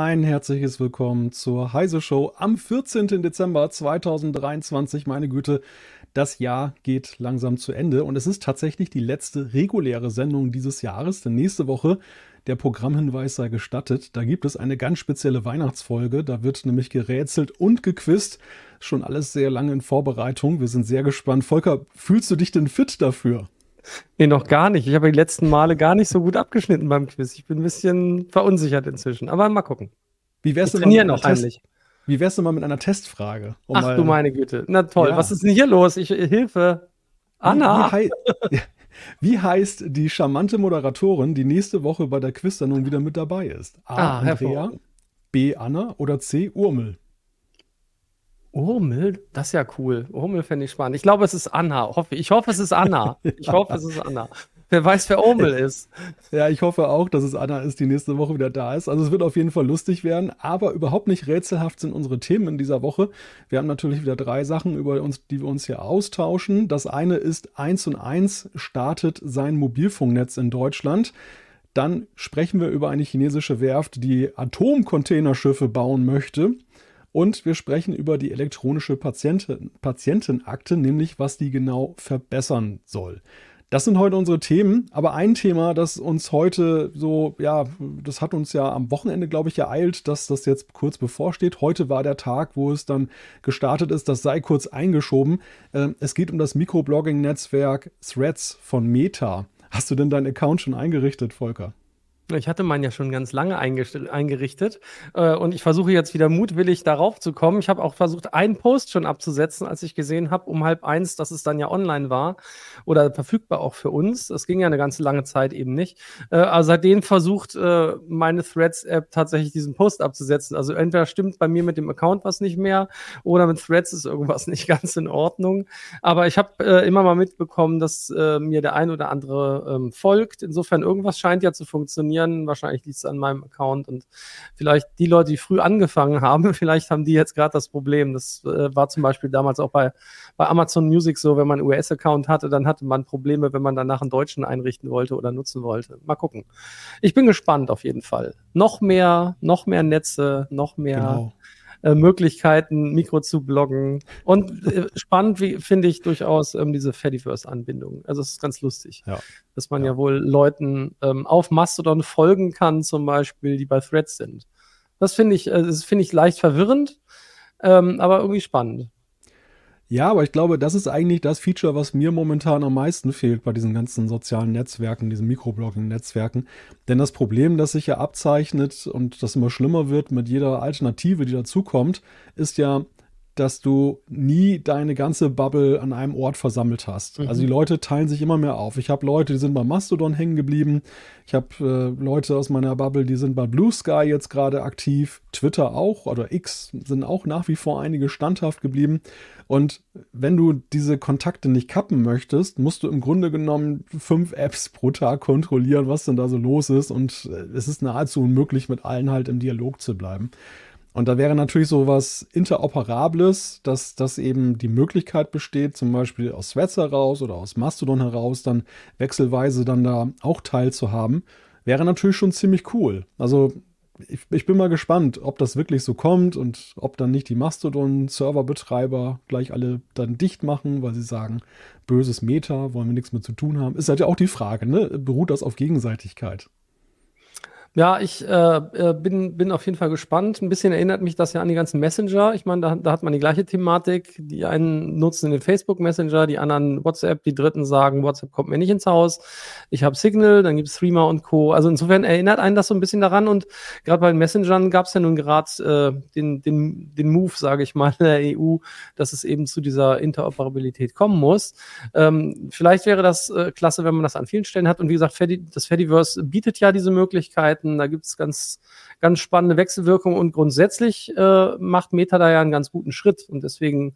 Ein herzliches Willkommen zur Heise Show am 14. Dezember 2023. Meine Güte, das Jahr geht langsam zu Ende und es ist tatsächlich die letzte reguläre Sendung dieses Jahres, denn nächste Woche der Programmhinweis sei gestattet. Da gibt es eine ganz spezielle Weihnachtsfolge. Da wird nämlich gerätselt und gequizt. Schon alles sehr lange in Vorbereitung. Wir sind sehr gespannt. Volker, fühlst du dich denn fit dafür? Nee, noch gar nicht. Ich habe die letzten Male gar nicht so gut abgeschnitten beim Quiz. Ich bin ein bisschen verunsichert inzwischen. Aber mal gucken. Wie wär's denn mal noch heimlich? Wie wär's denn mal mit einer Testfrage? Um Ach du meine Güte. Na toll. Ja. Was ist denn hier los? Ich Hilfe. Anna. Wie, wie, wie, heißt die charmante Moderatorin, die nächste Woche bei der Quiz-Sendung wieder mit dabei ist? A. Ah, Andrea, B. Anna oder C. Urmel? Urmel? Das ist ja cool. Urmel fände ich spannend. Ich glaube, es ist Anna. Ich hoffe, es ist Anna. Ich hoffe, es ist Anna. Wer weiß, wer Urmel ist. Ja, ich hoffe auch, dass es Anna ist, die nächste Woche wieder da ist. Also es wird auf jeden Fall lustig werden, aber überhaupt nicht rätselhaft sind unsere Themen in dieser Woche. Wir haben natürlich wieder drei Sachen, über uns, die wir uns hier austauschen. Das eine ist 1 und 1 startet sein Mobilfunknetz in Deutschland. Dann sprechen wir über eine chinesische Werft, die Atomcontainerschiffe bauen möchte. Und wir sprechen über die elektronische Patienten, Patientenakte, nämlich was die genau verbessern soll. Das sind heute unsere Themen, aber ein Thema, das uns heute so, ja, das hat uns ja am Wochenende, glaube ich, ereilt, dass das jetzt kurz bevorsteht. Heute war der Tag, wo es dann gestartet ist, das sei kurz eingeschoben. Ähm, es geht um das Mikroblogging-Netzwerk Threads von Meta. Hast du denn deinen Account schon eingerichtet, Volker? Ich hatte meinen ja schon ganz lange eingerichtet äh, und ich versuche jetzt wieder mutwillig darauf zu kommen. Ich habe auch versucht, einen Post schon abzusetzen, als ich gesehen habe, um halb eins, dass es dann ja online war oder verfügbar auch für uns. Das ging ja eine ganze lange Zeit eben nicht. Äh, aber seitdem versucht äh, meine Threads-App tatsächlich diesen Post abzusetzen. Also entweder stimmt bei mir mit dem Account was nicht mehr oder mit Threads ist irgendwas nicht ganz in Ordnung. Aber ich habe äh, immer mal mitbekommen, dass äh, mir der ein oder andere ähm, folgt. Insofern irgendwas scheint ja zu funktionieren funktionieren. Wahrscheinlich liegt es an meinem Account und vielleicht die Leute, die früh angefangen haben, vielleicht haben die jetzt gerade das Problem. Das äh, war zum Beispiel damals auch bei, bei Amazon Music so, wenn man einen US-Account hatte, dann hatte man Probleme, wenn man danach einen deutschen einrichten wollte oder nutzen wollte. Mal gucken. Ich bin gespannt auf jeden Fall. Noch mehr, noch mehr Netze, noch mehr. Genau äh, Möglichkeiten, Mikro zu bloggen. Und äh, spannend finde ich durchaus ähm, diese Fediverse-Anbindung. Also es ist ganz lustig, ja. dass man ja, ja wohl Leuten ähm, auf Mastodon folgen kann, zum Beispiel, die bei Threads sind. Das finde ich, äh, das finde ich leicht verwirrend, ähm, aber irgendwie spannend. Ja, aber ich glaube, das ist eigentlich das Feature, was mir momentan am meisten fehlt bei diesen ganzen sozialen Netzwerken, diesen Mikroblogging-Netzwerken. Denn das Problem, das sich ja abzeichnet und das immer schlimmer wird mit jeder Alternative, die dazukommt, ist ja, dass du nie deine ganze Bubble an einem Ort versammelt hast. Mhm. Also die Leute teilen sich immer mehr auf. Ich habe Leute, die sind bei Mastodon hängen geblieben. Ich habe äh, Leute aus meiner Bubble, die sind bei Blue Sky jetzt gerade aktiv. Twitter auch oder X sind auch nach wie vor einige standhaft geblieben. Und wenn du diese Kontakte nicht kappen möchtest, musst du im Grunde genommen fünf Apps pro Tag kontrollieren, was denn da so los ist. Und äh, es ist nahezu unmöglich, mit allen halt im Dialog zu bleiben. Und da wäre natürlich so was Interoperables, dass, dass eben die Möglichkeit besteht, zum Beispiel aus Threads heraus oder aus Mastodon heraus, dann wechselweise dann da auch teilzuhaben, wäre natürlich schon ziemlich cool. Also ich, ich, bin mal gespannt, ob das wirklich so kommt und ob dann nicht die Mastodon-Serverbetreiber gleich alle dann dicht machen, weil sie sagen, böses Meta, wollen wir nichts mehr zu tun haben. Ist halt ja auch die Frage, ne? Beruht das auf Gegenseitigkeit? Ja, ich äh, äh, bin, bin auf jeden Fall gespannt. Ein bisschen erinnert mich das ja an die ganzen Messenger. Ich meine, da, da hat man die gleiche Thematik. Die einen nutzen den Facebook Messenger, die anderen WhatsApp, die dritten sagen, WhatsApp kommt mir nicht ins Haus. Ich habe Signal, dann gibt es Threema und Co. Also insofern erinnert einen das so ein bisschen daran. Und gerade bei den Messengern gab es ja nun gerade äh, den, den, den Move, sage ich mal, der EU, dass es eben zu dieser Interoperabilität kommen muss. Ähm, vielleicht wäre das äh, klasse, wenn man das an vielen Stellen hat. Und wie gesagt, Fedi, das Fediverse bietet ja diese Möglichkeiten. Seiten. Da gibt es ganz, ganz spannende Wechselwirkungen und grundsätzlich äh, macht Meta da ja einen ganz guten Schritt und deswegen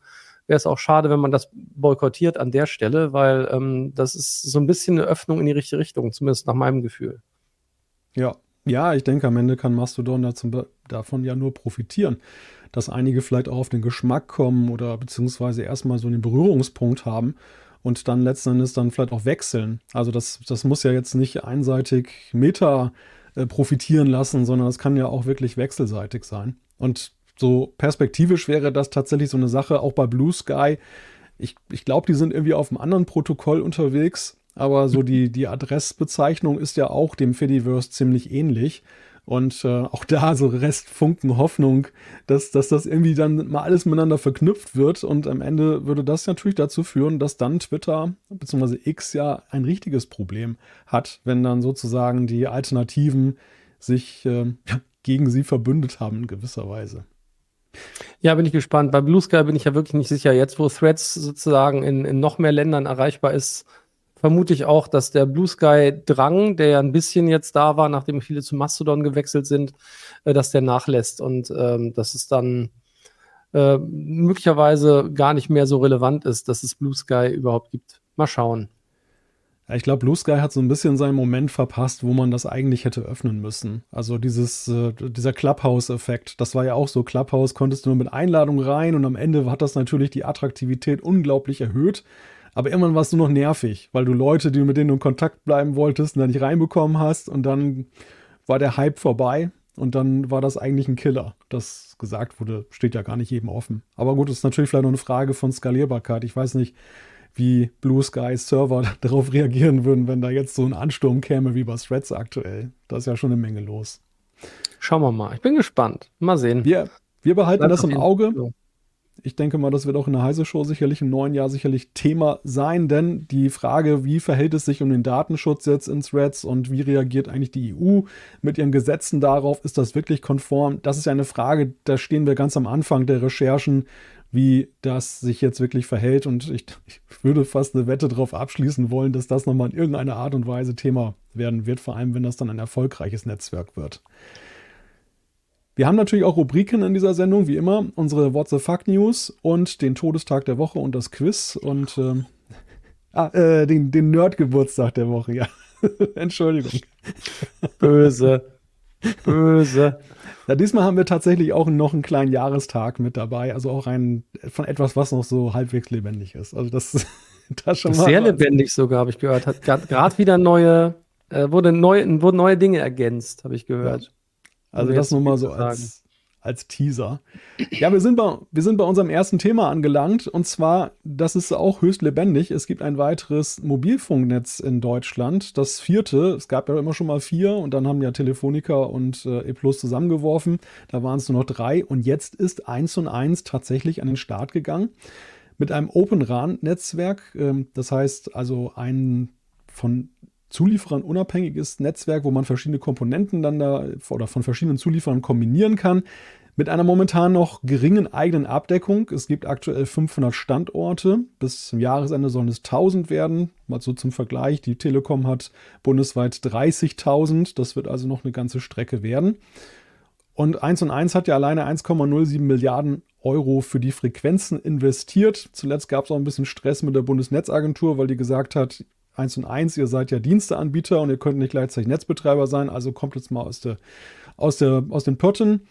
wäre es auch schade, wenn man das boykottiert an der Stelle, weil ähm, das ist so ein bisschen eine Öffnung in die richtige Richtung, zumindest nach meinem Gefühl. Ja, ja, ich denke, am Ende kann Mastodon davon ja nur profitieren, dass einige vielleicht auch auf den Geschmack kommen oder beziehungsweise erstmal so einen Berührungspunkt haben und dann letzten Endes dann vielleicht auch wechseln. Also das, das muss ja jetzt nicht einseitig Meta äh, profitieren lassen, sondern es kann ja auch wirklich wechselseitig sein. Und so perspektivisch wäre das tatsächlich so eine Sache, auch bei Blue Sky. Ich, ich glaube, die sind irgendwie auf einem anderen Protokoll unterwegs, aber so die, die Adressbezeichnung ist ja auch dem Fediverse ziemlich ähnlich. Und äh, auch da so Restfunken Hoffnung, dass, dass das irgendwie dann mal alles miteinander verknüpft wird. Und am Ende würde das natürlich dazu führen, dass dann Twitter bzw. X ja ein richtiges Problem hat, wenn dann sozusagen die Alternativen sich äh, gegen sie verbündet haben in gewisser Weise. Ja, bin ich gespannt. Bei Blue Sky bin ich ja wirklich nicht sicher. Jetzt, wo Threads sozusagen in, in noch mehr Ländern erreichbar ist, vermute ich auch, dass der Blue Sky Drang, der ja ein bisschen jetzt da war, nachdem viele zu Mastodon gewechselt sind, äh, dass der nachlässt und ähm, dass es dann äh, möglicherweise gar nicht mehr so relevant ist, dass es Blue Sky überhaupt gibt. Mal schauen. Ich glaube, Blue Sky hat so ein bisschen seinen Moment verpasst, wo man das eigentlich hätte öffnen müssen. Also dieses, äh, dieser Clubhouse-Effekt, das war ja auch so. Clubhouse konntest du nur mit Einladung rein und am Ende hat das natürlich die Attraktivität unglaublich erhöht. Aber irgendwann warst du noch nervig, weil du Leute, die mit denen du in Kontakt bleiben wolltest, da nicht reinbekommen hast und dann war der Hype vorbei und dann war das eigentlich ein Killer. Das gesagt wurde, steht ja gar nicht jedem offen. Aber gut, ist natürlich vielleicht noch eine Frage von Skalierbarkeit. Ich weiß nicht, wie Blue Sky Server darauf reagieren würden, wenn da jetzt so ein Ansturm käme wie bei Threads aktuell. Da ist ja schon eine Menge los. Schauen wir mal. Ich bin gespannt. Mal sehen. Wir, wir behalten Bleib das im Auge. Ich denke mal, das wird auch in der Heise Show sicherlich im neuen Jahr sicherlich Thema sein, denn die Frage, wie verhält es sich um den Datenschutz jetzt in Threads und wie reagiert eigentlich die EU mit ihren Gesetzen darauf, ist das wirklich konform? Das ist ja eine Frage, da stehen wir ganz am Anfang der Recherchen, wie das sich jetzt wirklich verhält und ich, ich würde fast eine Wette darauf abschließen wollen, dass das nochmal in irgendeiner Art und Weise Thema werden wird, vor allem wenn das dann ein erfolgreiches Netzwerk wird. Wir haben natürlich auch Rubriken in dieser Sendung, wie immer. Unsere What the Fuck News und den Todestag der Woche und das Quiz und ah, äh, den, den Nerd-Geburtstag der Woche, ja. Entschuldigung. Böse. Böse. Ja, diesmal haben wir tatsächlich auch noch einen kleinen Jahrestag mit dabei, also auch ein von etwas, was noch so halbwegs lebendig ist. Also das, das schon mal. Sehr was. lebendig sogar, habe ich gehört. Hat gerade wieder neue, äh, wurde neu, wurden neue Dinge ergänzt, habe ich gehört. Ja. Also das nur mal so als, als Teaser. Ja, wir sind, bei, wir sind bei unserem ersten Thema angelangt und zwar, das ist auch höchst lebendig. Es gibt ein weiteres Mobilfunknetz in Deutschland, das vierte. Es gab ja immer schon mal vier und dann haben ja Telefonica und äh, E Plus zusammengeworfen. Da waren es nur noch drei und jetzt ist eins und eins tatsächlich an den Start gegangen mit einem Open RAN-Netzwerk. Ähm, das heißt also ein von Zulieferern unabhängiges Netzwerk, wo man verschiedene Komponenten dann da oder von verschiedenen Zulieferern kombinieren kann. Mit einer momentan noch geringen eigenen Abdeckung. Es gibt aktuell 500 Standorte. Bis zum Jahresende sollen es 1000 werden. Mal so zum Vergleich. Die Telekom hat bundesweit 30.000. Das wird also noch eine ganze Strecke werden. Und 1 und 1 hat ja alleine 1,07 Milliarden Euro für die Frequenzen investiert. Zuletzt gab es auch ein bisschen Stress mit der Bundesnetzagentur, weil die gesagt hat, 1 und 1, ihr seid ja Diensteanbieter und ihr könnt nicht gleichzeitig Netzbetreiber sein, also kommt jetzt mal aus, der, aus, der, aus den Pötten.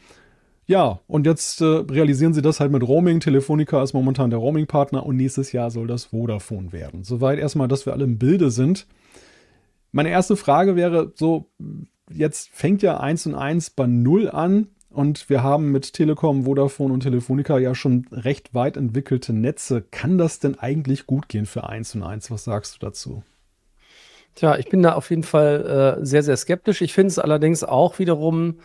Ja, und jetzt äh, realisieren sie das halt mit Roaming. Telefonica ist momentan der Roaming-Partner und nächstes Jahr soll das Vodafone werden. Soweit erstmal, dass wir alle im Bilde sind. Meine erste Frage wäre so, jetzt fängt ja 1 und 1 bei 0 an. Und wir haben mit Telekom, Vodafone und Telefonica ja schon recht weit entwickelte Netze. Kann das denn eigentlich gut gehen für 1 und 1? Was sagst du dazu? Tja, ich bin da auf jeden Fall äh, sehr, sehr skeptisch. Ich finde es allerdings auch wiederum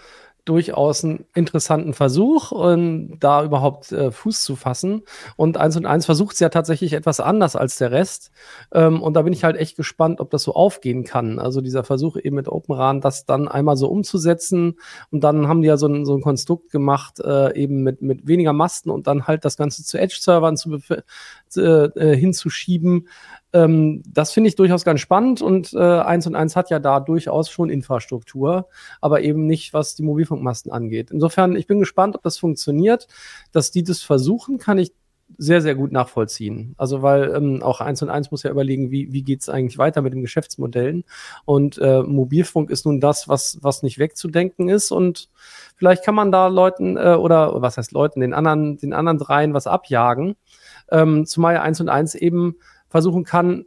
durchaus einen interessanten Versuch, um da überhaupt äh, Fuß zu fassen. Und eins und eins versucht es ja tatsächlich etwas anders als der Rest. Ähm, und da bin ich halt echt gespannt, ob das so aufgehen kann. Also dieser Versuch eben mit OpenRAN, das dann einmal so umzusetzen. Und dann haben die ja so ein, so ein Konstrukt gemacht, äh, eben mit, mit weniger Masten und dann halt das Ganze zu Edge-Servern zu äh, hinzuschieben. Ähm, das finde ich durchaus ganz spannend und äh, 1 und 1 hat ja da durchaus schon Infrastruktur, aber eben nicht, was die Mobilfunkmasten angeht. Insofern, ich bin gespannt, ob das funktioniert. Dass die das versuchen, kann ich sehr, sehr gut nachvollziehen. Also, weil ähm, auch 1 und 1 muss ja überlegen, wie, wie geht es eigentlich weiter mit den Geschäftsmodellen. Und äh, Mobilfunk ist nun das, was, was nicht wegzudenken ist. Und vielleicht kann man da Leuten äh, oder was heißt Leuten, den anderen, den anderen dreien was abjagen. Ähm, zumal ja 1 und 1 eben versuchen kann,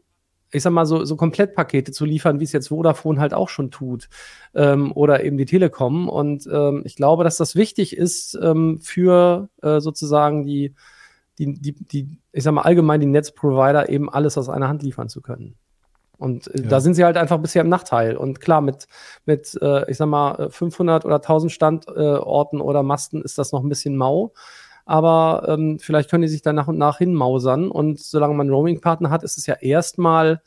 ich sag mal, so, so Komplettpakete zu liefern, wie es jetzt Vodafone halt auch schon tut. Ähm, oder eben die Telekom. Und ähm, ich glaube, dass das wichtig ist ähm, für äh, sozusagen die, die, die, die, ich sag mal, allgemein die Netzprovider eben alles aus einer Hand liefern zu können. Und äh, ja. da sind sie halt einfach bisher im Nachteil. Und klar, mit, mit äh, ich sag mal, 500 oder 1000 Standorten oder Masten ist das noch ein bisschen mau aber ähm, vielleicht können die sich dann nach und nach hinmausern. Und solange man Roaming-Partner hat, ist es ja erstmal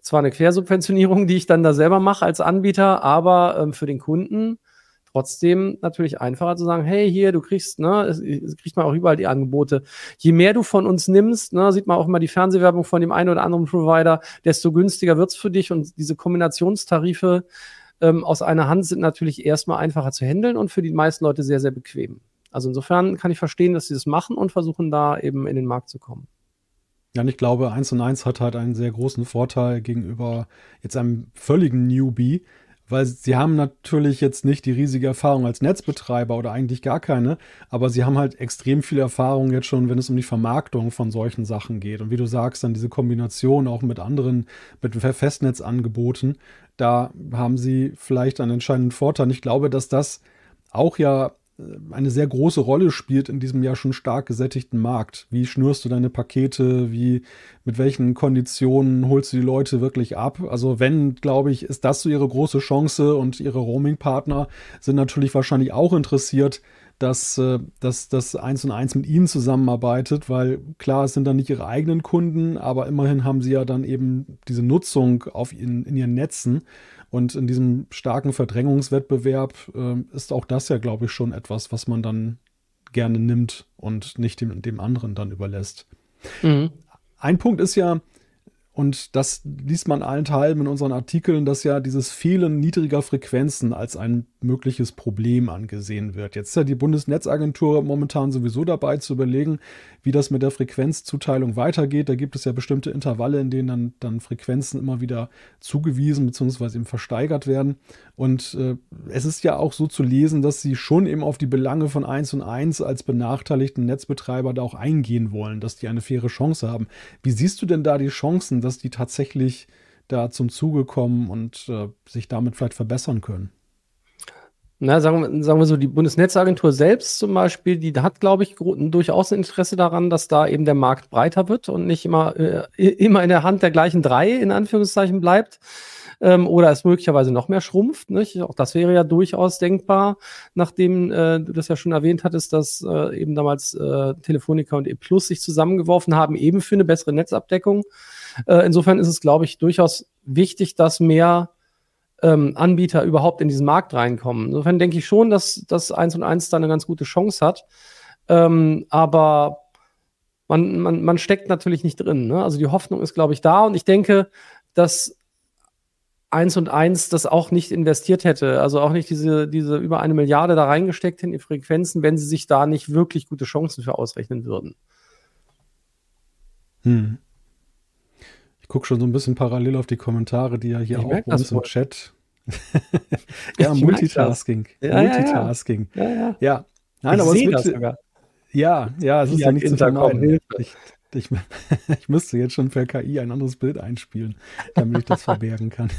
zwar eine Quersubventionierung, die ich dann da selber mache als Anbieter, aber ähm, für den Kunden trotzdem natürlich einfacher zu sagen, hey, hier, du kriegst, ne, es, es kriegt man auch überall die Angebote. Je mehr du von uns nimmst, ne, sieht man auch immer die Fernsehwerbung von dem einen oder anderen Provider, desto günstiger wird's für dich und diese Kombinationstarife ähm, aus einer Hand sind natürlich erstmal einfacher zu handeln und für die meisten Leute sehr, sehr bequem. Also insofern kann ich verstehen, dass sie das machen und versuchen da eben in den Markt zu kommen. Ja, und ich glaube, 1 und 1 hat halt einen sehr großen Vorteil gegenüber jetzt einem völligen Newbie, weil sie haben natürlich jetzt nicht die riesige Erfahrung als Netzbetreiber oder eigentlich gar keine, aber sie haben halt extrem viel Erfahrung jetzt schon, wenn es um die Vermarktung von solchen Sachen geht. Und wie du sagst, dann diese Kombination auch mit anderen, mit Festnetzangeboten, da haben sie vielleicht einen entscheidenden Vorteil. Ich glaube, dass das auch ja eine sehr große Rolle spielt in diesem ja schon stark gesättigten Markt. Wie schnürst du deine Pakete? Wie, mit welchen Konditionen holst du die Leute wirklich ab? Also wenn, glaube ich, ist das so ihre große Chance und ihre Roaming-Partner sind natürlich wahrscheinlich auch interessiert, dass, äh, dass das eins und eins mit ihnen zusammenarbeitet, weil klar, es sind dann nicht ihre eigenen Kunden, aber immerhin haben sie ja dann eben diese Nutzung auf in, in ihren Netzen und in diesem starken Verdrängungswettbewerb äh, ist auch das ja, glaube ich, schon etwas, was man dann gerne nimmt und nicht dem, dem anderen dann überlässt. Mhm. Ein Punkt ist ja, und das liest man allenthalben in unseren Artikeln, dass ja dieses Fehlen niedriger Frequenzen als ein mögliches Problem angesehen wird. Jetzt ist ja die Bundesnetzagentur momentan sowieso dabei zu überlegen, wie das mit der Frequenzzuteilung weitergeht. Da gibt es ja bestimmte Intervalle, in denen dann, dann Frequenzen immer wieder zugewiesen bzw. eben versteigert werden. Und äh, es ist ja auch so zu lesen, dass sie schon eben auf die Belange von 1 und 1 als benachteiligten Netzbetreiber da auch eingehen wollen, dass die eine faire Chance haben. Wie siehst du denn da die Chancen, dass die tatsächlich da zum Zuge kommen und äh, sich damit vielleicht verbessern können? Na, sagen, wir, sagen wir so, die Bundesnetzagentur selbst zum Beispiel, die hat, glaube ich, durchaus ein Interesse daran, dass da eben der Markt breiter wird und nicht immer, äh, immer in der Hand der gleichen drei, in Anführungszeichen, bleibt. Ähm, oder es möglicherweise noch mehr schrumpft. Nicht? Auch das wäre ja durchaus denkbar, nachdem äh, du das ja schon erwähnt hattest, dass äh, eben damals äh, Telefonica und E Plus sich zusammengeworfen haben, eben für eine bessere Netzabdeckung. Äh, insofern ist es, glaube ich, durchaus wichtig, dass mehr ähm, Anbieter überhaupt in diesen Markt reinkommen. Insofern denke ich schon, dass das 1 und 1 da eine ganz gute Chance hat. Ähm, aber man, man, man steckt natürlich nicht drin. Ne? Also die Hoffnung ist, glaube ich, da. Und ich denke, dass 1 und 1 das auch nicht investiert hätte. Also auch nicht diese, diese über eine Milliarde da reingesteckt in die Frequenzen, wenn sie sich da nicht wirklich gute Chancen für ausrechnen würden. Hm gucke schon so ein bisschen parallel auf die Kommentare, die ja hier ich auch bei uns im Chat. ja, ich Multitasking. Ja, Multitasking. Ja, ja. ja. Nein, ich aber es wird, sogar. Ja, ja, es ist ja nicht zu vermeiden. Ich, ich, ich müsste jetzt schon per KI ein anderes Bild einspielen, damit ich das verbergen kann.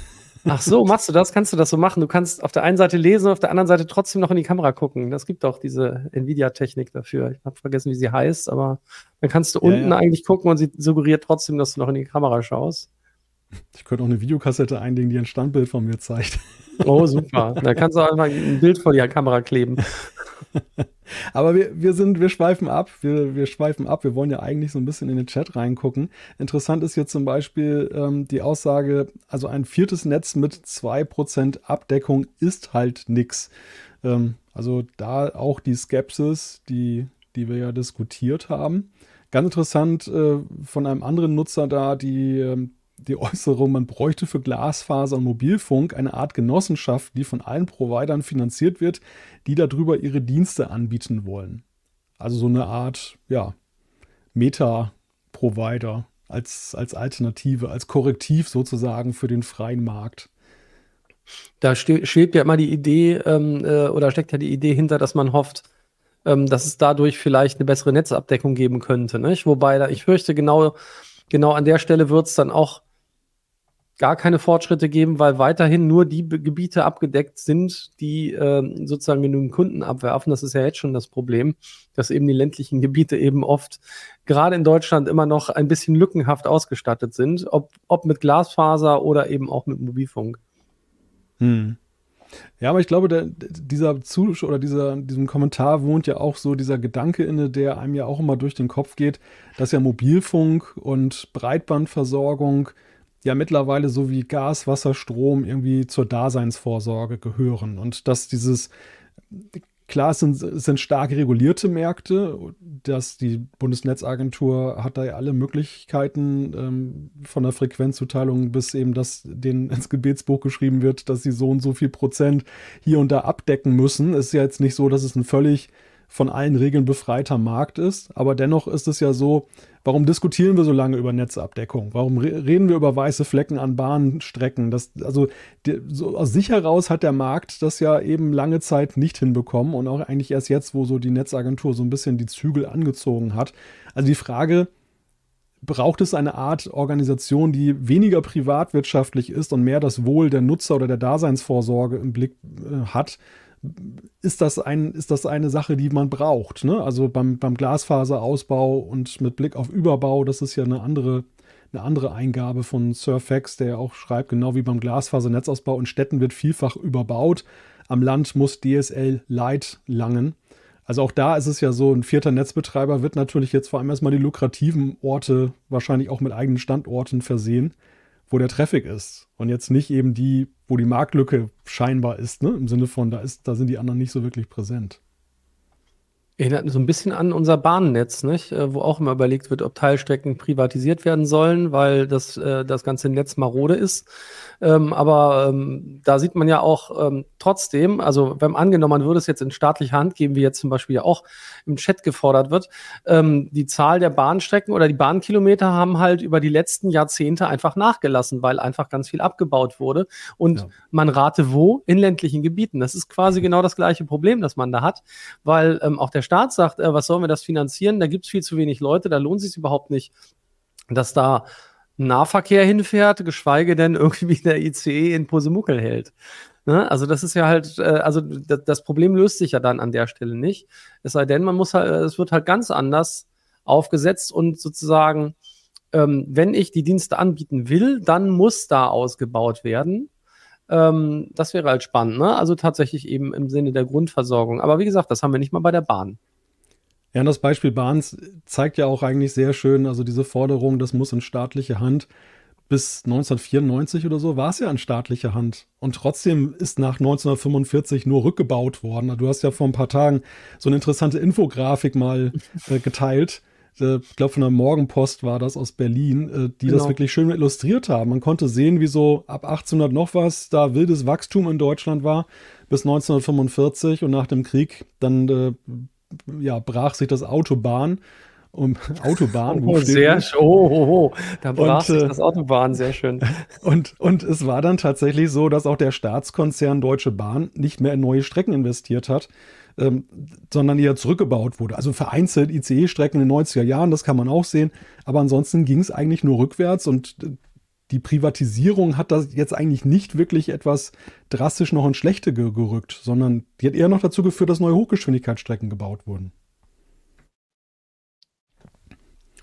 Ach so, machst du das? Kannst du das so machen? Du kannst auf der einen Seite lesen, auf der anderen Seite trotzdem noch in die Kamera gucken. Das gibt doch diese Nvidia-Technik dafür. Ich habe vergessen, wie sie heißt, aber dann kannst du ja, unten ja. eigentlich gucken und sie suggeriert trotzdem, dass du noch in die Kamera schaust. Ich könnte auch eine Videokassette einlegen, die ein Standbild von mir zeigt. Oh, super. Da kannst du einfach ein Bild vor die Kamera kleben. Aber wir, wir sind, wir schweifen ab. Wir, wir schweifen ab. Wir wollen ja eigentlich so ein bisschen in den Chat reingucken. Interessant ist hier zum Beispiel ähm, die Aussage, also ein viertes Netz mit 2% Abdeckung ist halt nix. Ähm, also da auch die Skepsis, die, die wir ja diskutiert haben. Ganz interessant äh, von einem anderen Nutzer da, die, ähm, die Äußerung, man bräuchte für Glasfaser und Mobilfunk eine Art Genossenschaft, die von allen Providern finanziert wird, die darüber ihre Dienste anbieten wollen. Also so eine Art, ja, Meta-Provider als, als Alternative, als Korrektiv sozusagen für den freien Markt. Da schwebt ja immer die Idee ähm, äh, oder steckt ja die Idee hinter, dass man hofft, ähm, dass es dadurch vielleicht eine bessere Netzabdeckung geben könnte. Nicht? Wobei da, ich fürchte, genau, genau an der Stelle wird es dann auch gar keine Fortschritte geben, weil weiterhin nur die Gebiete abgedeckt sind, die äh, sozusagen genügend Kunden abwerfen. Das ist ja jetzt schon das Problem, dass eben die ländlichen Gebiete eben oft gerade in Deutschland immer noch ein bisschen lückenhaft ausgestattet sind, ob, ob mit Glasfaser oder eben auch mit Mobilfunk. Hm. Ja, aber ich glaube, der, dieser Zuschauer oder dieser, diesem Kommentar wohnt ja auch so dieser Gedanke inne, der einem ja auch immer durch den Kopf geht, dass ja Mobilfunk und Breitbandversorgung ja mittlerweile so wie Gas, Wasser, Strom irgendwie zur Daseinsvorsorge gehören und dass dieses Klar, es sind, es sind stark regulierte Märkte. dass die Bundesnetzagentur hat da ja alle Möglichkeiten ähm, von der Frequenzzuteilung bis eben, dass denen ins Gebetsbuch geschrieben wird, dass sie so und so viel Prozent hier und da abdecken müssen. Es ist ja jetzt nicht so, dass es ein völlig von allen Regeln befreiter Markt ist. Aber dennoch ist es ja so, warum diskutieren wir so lange über Netzabdeckung? Warum re reden wir über weiße Flecken an Bahnstrecken? Das, also die, so aus sich heraus hat der Markt das ja eben lange Zeit nicht hinbekommen und auch eigentlich erst jetzt, wo so die Netzagentur so ein bisschen die Zügel angezogen hat. Also die Frage, braucht es eine Art Organisation, die weniger privatwirtschaftlich ist und mehr das Wohl der Nutzer oder der Daseinsvorsorge im Blick äh, hat, ist das, ein, ist das eine Sache, die man braucht. Ne? Also beim, beim Glasfaserausbau und mit Blick auf Überbau, das ist ja eine andere, eine andere Eingabe von Surfax, der ja auch schreibt, genau wie beim Glasfasernetzausbau in Städten wird vielfach überbaut. Am Land muss DSL Light langen. Also auch da ist es ja so, ein vierter Netzbetreiber wird natürlich jetzt vor allem erstmal die lukrativen Orte wahrscheinlich auch mit eigenen Standorten versehen wo der Traffic ist und jetzt nicht eben die, wo die Marktlücke scheinbar ist, ne? Im Sinne von, da ist, da sind die anderen nicht so wirklich präsent. Erinnert so ein bisschen an unser Bahnnetz, nicht? Äh, wo auch immer überlegt wird, ob Teilstrecken privatisiert werden sollen, weil das, äh, das ganze Netz marode ist. Ähm, aber ähm, da sieht man ja auch ähm, trotzdem, also wenn angenommen, man würde es jetzt in staatliche Hand geben, wie jetzt zum Beispiel ja auch im Chat gefordert wird, die Zahl der Bahnstrecken oder die Bahnkilometer haben halt über die letzten Jahrzehnte einfach nachgelassen, weil einfach ganz viel abgebaut wurde. Und ja. man rate wo? In ländlichen Gebieten. Das ist quasi genau das gleiche Problem, das man da hat, weil auch der Staat sagt, äh, was sollen wir das finanzieren? Da gibt es viel zu wenig Leute, da lohnt sich überhaupt nicht, dass da Nahverkehr hinfährt, geschweige denn irgendwie der ICE in Posemuckel hält. Ne? Also das ist ja halt, äh, also das Problem löst sich ja dann an der Stelle nicht. Es sei denn, man muss halt, es wird halt ganz anders aufgesetzt und sozusagen, ähm, wenn ich die Dienste anbieten will, dann muss da ausgebaut werden. Ähm, das wäre halt spannend, ne? Also tatsächlich eben im Sinne der Grundversorgung. Aber wie gesagt, das haben wir nicht mal bei der Bahn. Ja, und das Beispiel Bahns zeigt ja auch eigentlich sehr schön, also diese Forderung, das muss in staatliche Hand. Bis 1994 oder so war es ja in staatlicher Hand. Und trotzdem ist nach 1945 nur rückgebaut worden. Du hast ja vor ein paar Tagen so eine interessante Infografik mal äh, geteilt. Äh, ich glaube, von der Morgenpost war das aus Berlin, äh, die genau. das wirklich schön illustriert haben. Man konnte sehen, wie so ab 1800 noch was da wildes Wachstum in Deutschland war bis 1945 und nach dem Krieg dann äh, ja, brach sich das Autobahn. Um, Autobahn. Oh, sehr schön. Oh, oh, oh, Da brach und, sich das Autobahn, sehr schön. Und, und es war dann tatsächlich so, dass auch der Staatskonzern Deutsche Bahn nicht mehr in neue Strecken investiert hat, ähm, sondern eher zurückgebaut wurde. Also vereinzelt ICE-Strecken in den 90er Jahren, das kann man auch sehen. Aber ansonsten ging es eigentlich nur rückwärts und die Privatisierung hat das jetzt eigentlich nicht wirklich etwas drastisch noch in Schlechte gerückt, sondern die hat eher noch dazu geführt, dass neue Hochgeschwindigkeitsstrecken gebaut wurden.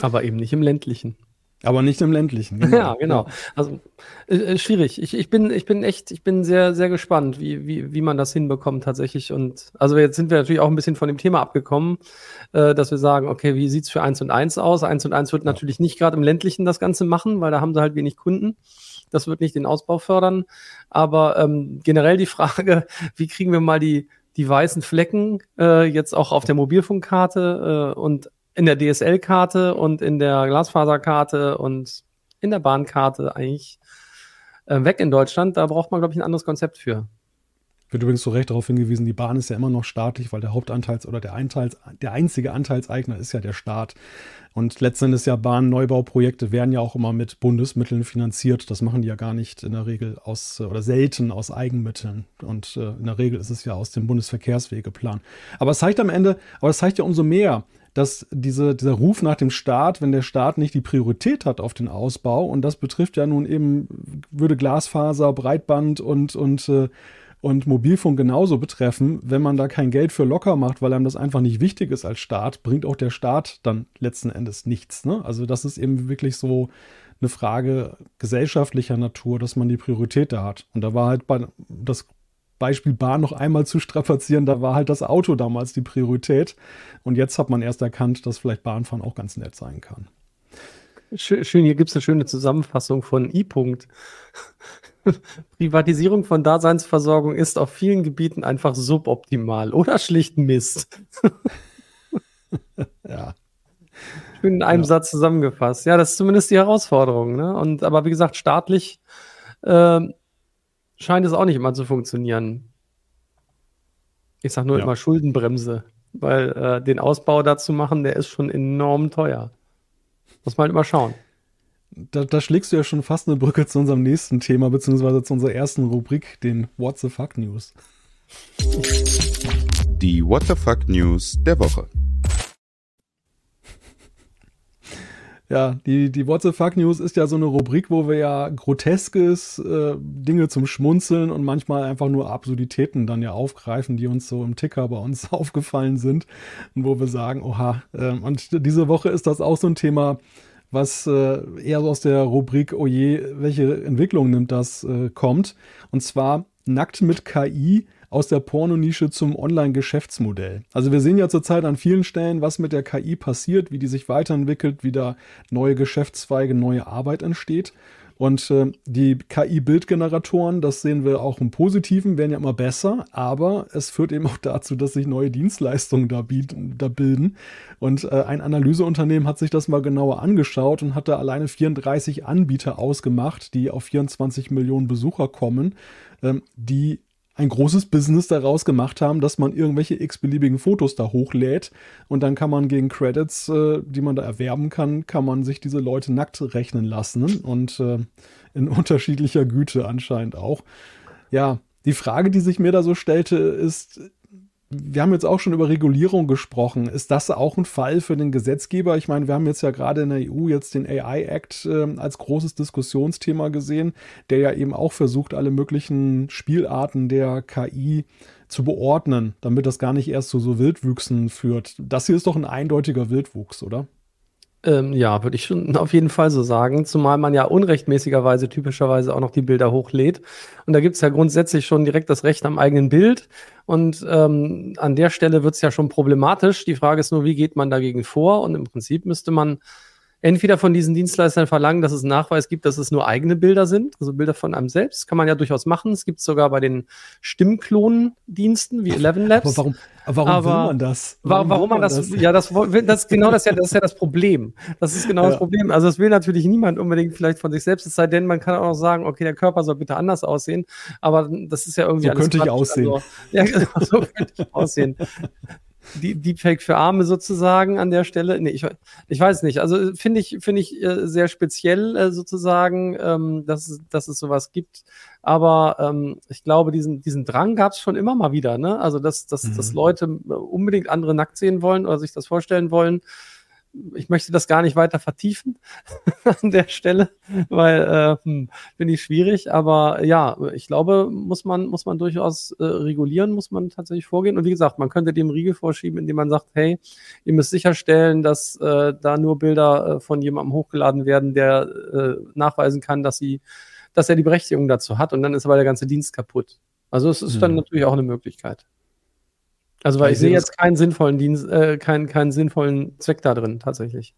Aber eben nicht im ländlichen. Aber nicht im ländlichen. Genau. Ja, genau. Also äh, äh, schwierig. Ich, ich, bin, ich bin echt, ich bin sehr, sehr gespannt, wie, wie, wie man das hinbekommt tatsächlich. Und also jetzt sind wir natürlich auch ein bisschen von dem Thema abgekommen, äh, dass wir sagen, okay, wie sieht's für eins und eins aus? Eins und eins wird ja. natürlich nicht gerade im ländlichen das Ganze machen, weil da haben sie halt wenig Kunden. Das wird nicht den Ausbau fördern. Aber ähm, generell die Frage, wie kriegen wir mal die, die weißen Flecken äh, jetzt auch auf der Mobilfunkkarte äh, und in der DSL-Karte und in der Glasfaserkarte und in der Bahnkarte eigentlich äh, weg in Deutschland. Da braucht man, glaube ich, ein anderes Konzept für. Wird übrigens zu Recht darauf hingewiesen, die Bahn ist ja immer noch staatlich, weil der Hauptanteils- oder der, Einteils, der einzige Anteilseigner ist ja der Staat. Und letztendlich ja Bahnnneubauprojekte werden ja auch immer mit Bundesmitteln finanziert. Das machen die ja gar nicht in der Regel aus oder selten aus Eigenmitteln. Und äh, in der Regel ist es ja aus dem Bundesverkehrswegeplan. Aber es zeigt am Ende, aber es zeigt ja umso mehr, dass diese, dieser Ruf nach dem Staat, wenn der Staat nicht die Priorität hat auf den Ausbau, und das betrifft ja nun eben, würde Glasfaser, Breitband und, und, äh, und Mobilfunk genauso betreffen, wenn man da kein Geld für locker macht, weil einem das einfach nicht wichtig ist als Staat, bringt auch der Staat dann letzten Endes nichts. Ne? Also das ist eben wirklich so eine Frage gesellschaftlicher Natur, dass man die Priorität da hat. Und da war halt bei, das Beispiel Bahn noch einmal zu strapazieren, da war halt das Auto damals die Priorität. Und jetzt hat man erst erkannt, dass vielleicht Bahnfahren auch ganz nett sein kann. Schön, hier gibt es eine schöne Zusammenfassung von I-Punkt. Privatisierung von Daseinsversorgung ist auf vielen Gebieten einfach suboptimal oder schlicht Mist. ja. Schön in einem ja. Satz zusammengefasst. Ja, das ist zumindest die Herausforderung. Ne? Und aber wie gesagt, staatlich äh, scheint es auch nicht immer zu funktionieren. Ich sage nur ja. immer Schuldenbremse, weil äh, den Ausbau dazu machen, der ist schon enorm teuer. Muss man halt immer schauen. Da, da, schlägst du ja schon fast eine Brücke zu unserem nächsten Thema, beziehungsweise zu unserer ersten Rubrik, den What the Fuck News. Die What the Fuck News der Woche. Ja, die, die What the Fuck News ist ja so eine Rubrik, wo wir ja groteskes äh, Dinge zum Schmunzeln und manchmal einfach nur Absurditäten dann ja aufgreifen, die uns so im Ticker bei uns aufgefallen sind und wo wir sagen, oha, äh, und diese Woche ist das auch so ein Thema, was äh, eher so aus der Rubrik, oh je, welche Entwicklung nimmt das, äh, kommt. Und zwar nackt mit KI aus der Pornonische zum Online-Geschäftsmodell. Also wir sehen ja zurzeit an vielen Stellen, was mit der KI passiert, wie die sich weiterentwickelt, wie da neue Geschäftszweige, neue Arbeit entsteht. Und äh, die KI-Bildgeneratoren, das sehen wir auch im Positiven, werden ja immer besser, aber es führt eben auch dazu, dass sich neue Dienstleistungen da, da bilden. Und äh, ein Analyseunternehmen hat sich das mal genauer angeschaut und hat da alleine 34 Anbieter ausgemacht, die auf 24 Millionen Besucher kommen, ähm, die ein großes Business daraus gemacht haben, dass man irgendwelche x-beliebigen Fotos da hochlädt und dann kann man gegen Credits, äh, die man da erwerben kann, kann man sich diese Leute nackt rechnen lassen und äh, in unterschiedlicher Güte anscheinend auch. Ja, die Frage, die sich mir da so stellte, ist, wir haben jetzt auch schon über Regulierung gesprochen. Ist das auch ein Fall für den Gesetzgeber? Ich meine, wir haben jetzt ja gerade in der EU jetzt den AI Act äh, als großes Diskussionsthema gesehen, der ja eben auch versucht, alle möglichen Spielarten der KI zu beordnen, damit das gar nicht erst zu so Wildwüchsen führt. Das hier ist doch ein eindeutiger Wildwuchs, oder? Ähm, ja, würde ich schon auf jeden Fall so sagen, zumal man ja unrechtmäßigerweise typischerweise auch noch die Bilder hochlädt. Und da gibt es ja grundsätzlich schon direkt das Recht am eigenen Bild. Und ähm, an der Stelle wird es ja schon problematisch. Die Frage ist nur, wie geht man dagegen vor? Und im Prinzip müsste man entweder von diesen Dienstleistern verlangen, dass es einen Nachweis gibt, dass es nur eigene Bilder sind, also Bilder von einem selbst. Kann man ja durchaus machen. Es gibt sogar bei den Stimmklonendiensten wie Eleven Labs. Aber warum, warum aber will man das? Warum, warum man, das, das? Ja, das, das, genau das, ja, das ist ja das Problem. Das ist genau ja. das Problem. Also das will natürlich niemand unbedingt vielleicht von sich selbst, es sei denn, man kann auch sagen, okay, der Körper soll bitte anders aussehen, aber das ist ja irgendwie so könnte ich aussehen. Also, ja, so könnte ich aussehen. Deepfake für Arme sozusagen an der Stelle. Nee, ich, ich weiß nicht. Also finde ich, finde ich äh, sehr speziell äh, sozusagen, ähm, dass, dass es sowas gibt. Aber ähm, ich glaube, diesen, diesen Drang gab es schon immer mal wieder, ne? Also dass, dass, mhm. dass Leute unbedingt andere nackt sehen wollen oder sich das vorstellen wollen. Ich möchte das gar nicht weiter vertiefen an der Stelle, weil äh, hm, finde ich schwierig. Aber ja, ich glaube, muss man, muss man durchaus äh, regulieren, muss man tatsächlich vorgehen. Und wie gesagt, man könnte dem Riegel vorschieben, indem man sagt, hey, ihr müsst sicherstellen, dass äh, da nur Bilder äh, von jemandem hochgeladen werden, der äh, nachweisen kann, dass sie, dass er die Berechtigung dazu hat. Und dann ist aber der ganze Dienst kaputt. Also es ist mhm. dann natürlich auch eine Möglichkeit. Also, weil ich, ich sehe jetzt keinen sinnvollen Dienst, äh, keinen, keinen sinnvollen Zweck da drin, tatsächlich.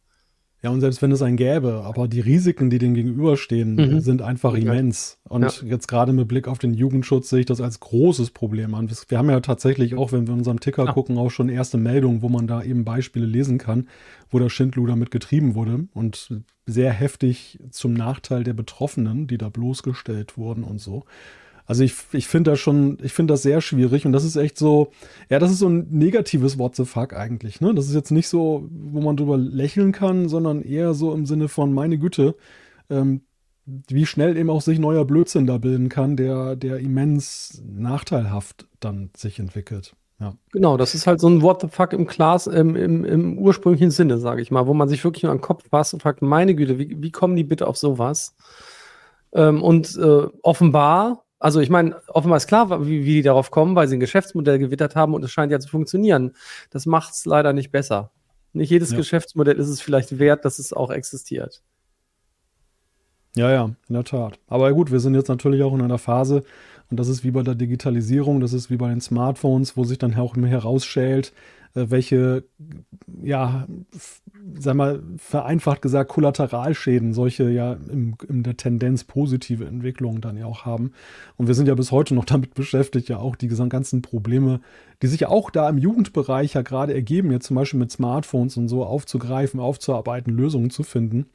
Ja, und selbst wenn es einen gäbe, aber die Risiken, die dem gegenüberstehen, mhm. sind einfach immens. Und ja. jetzt gerade mit Blick auf den Jugendschutz sehe ich das als großes Problem an. Wir haben ja tatsächlich auch, wenn wir in unserem Ticker ja. gucken, auch schon erste Meldungen, wo man da eben Beispiele lesen kann, wo der Schindluder mit getrieben wurde und sehr heftig zum Nachteil der Betroffenen, die da bloßgestellt wurden und so. Also ich, ich finde das schon, ich finde das sehr schwierig und das ist echt so, ja, das ist so ein negatives What the fuck eigentlich, ne? Das ist jetzt nicht so, wo man drüber lächeln kann, sondern eher so im Sinne von, meine Güte, ähm, wie schnell eben auch sich neuer Blödsinn da bilden kann, der, der immens nachteilhaft dann sich entwickelt. Ja. Genau, das ist halt so ein What the fuck im Class, im, im, im ursprünglichen Sinne, sage ich mal, wo man sich wirklich nur an den Kopf fasst und fragt, meine Güte, wie, wie kommen die bitte auf sowas? Ähm, und äh, offenbar also ich meine, offenbar ist klar, wie, wie die darauf kommen, weil sie ein Geschäftsmodell gewittert haben und es scheint ja zu funktionieren. Das macht es leider nicht besser. Nicht jedes ja. Geschäftsmodell ist es vielleicht wert, dass es auch existiert. Ja, ja, in der Tat. Aber gut, wir sind jetzt natürlich auch in einer Phase, und das ist wie bei der Digitalisierung, das ist wie bei den Smartphones, wo sich dann auch mehr herausschält, welche, ja, sag mal, vereinfacht gesagt, Kollateralschäden solche ja im, in der Tendenz positive Entwicklungen dann ja auch haben. Und wir sind ja bis heute noch damit beschäftigt, ja auch die ganzen Probleme, die sich auch da im Jugendbereich ja gerade ergeben, jetzt zum Beispiel mit Smartphones und so aufzugreifen, aufzuarbeiten, Lösungen zu finden.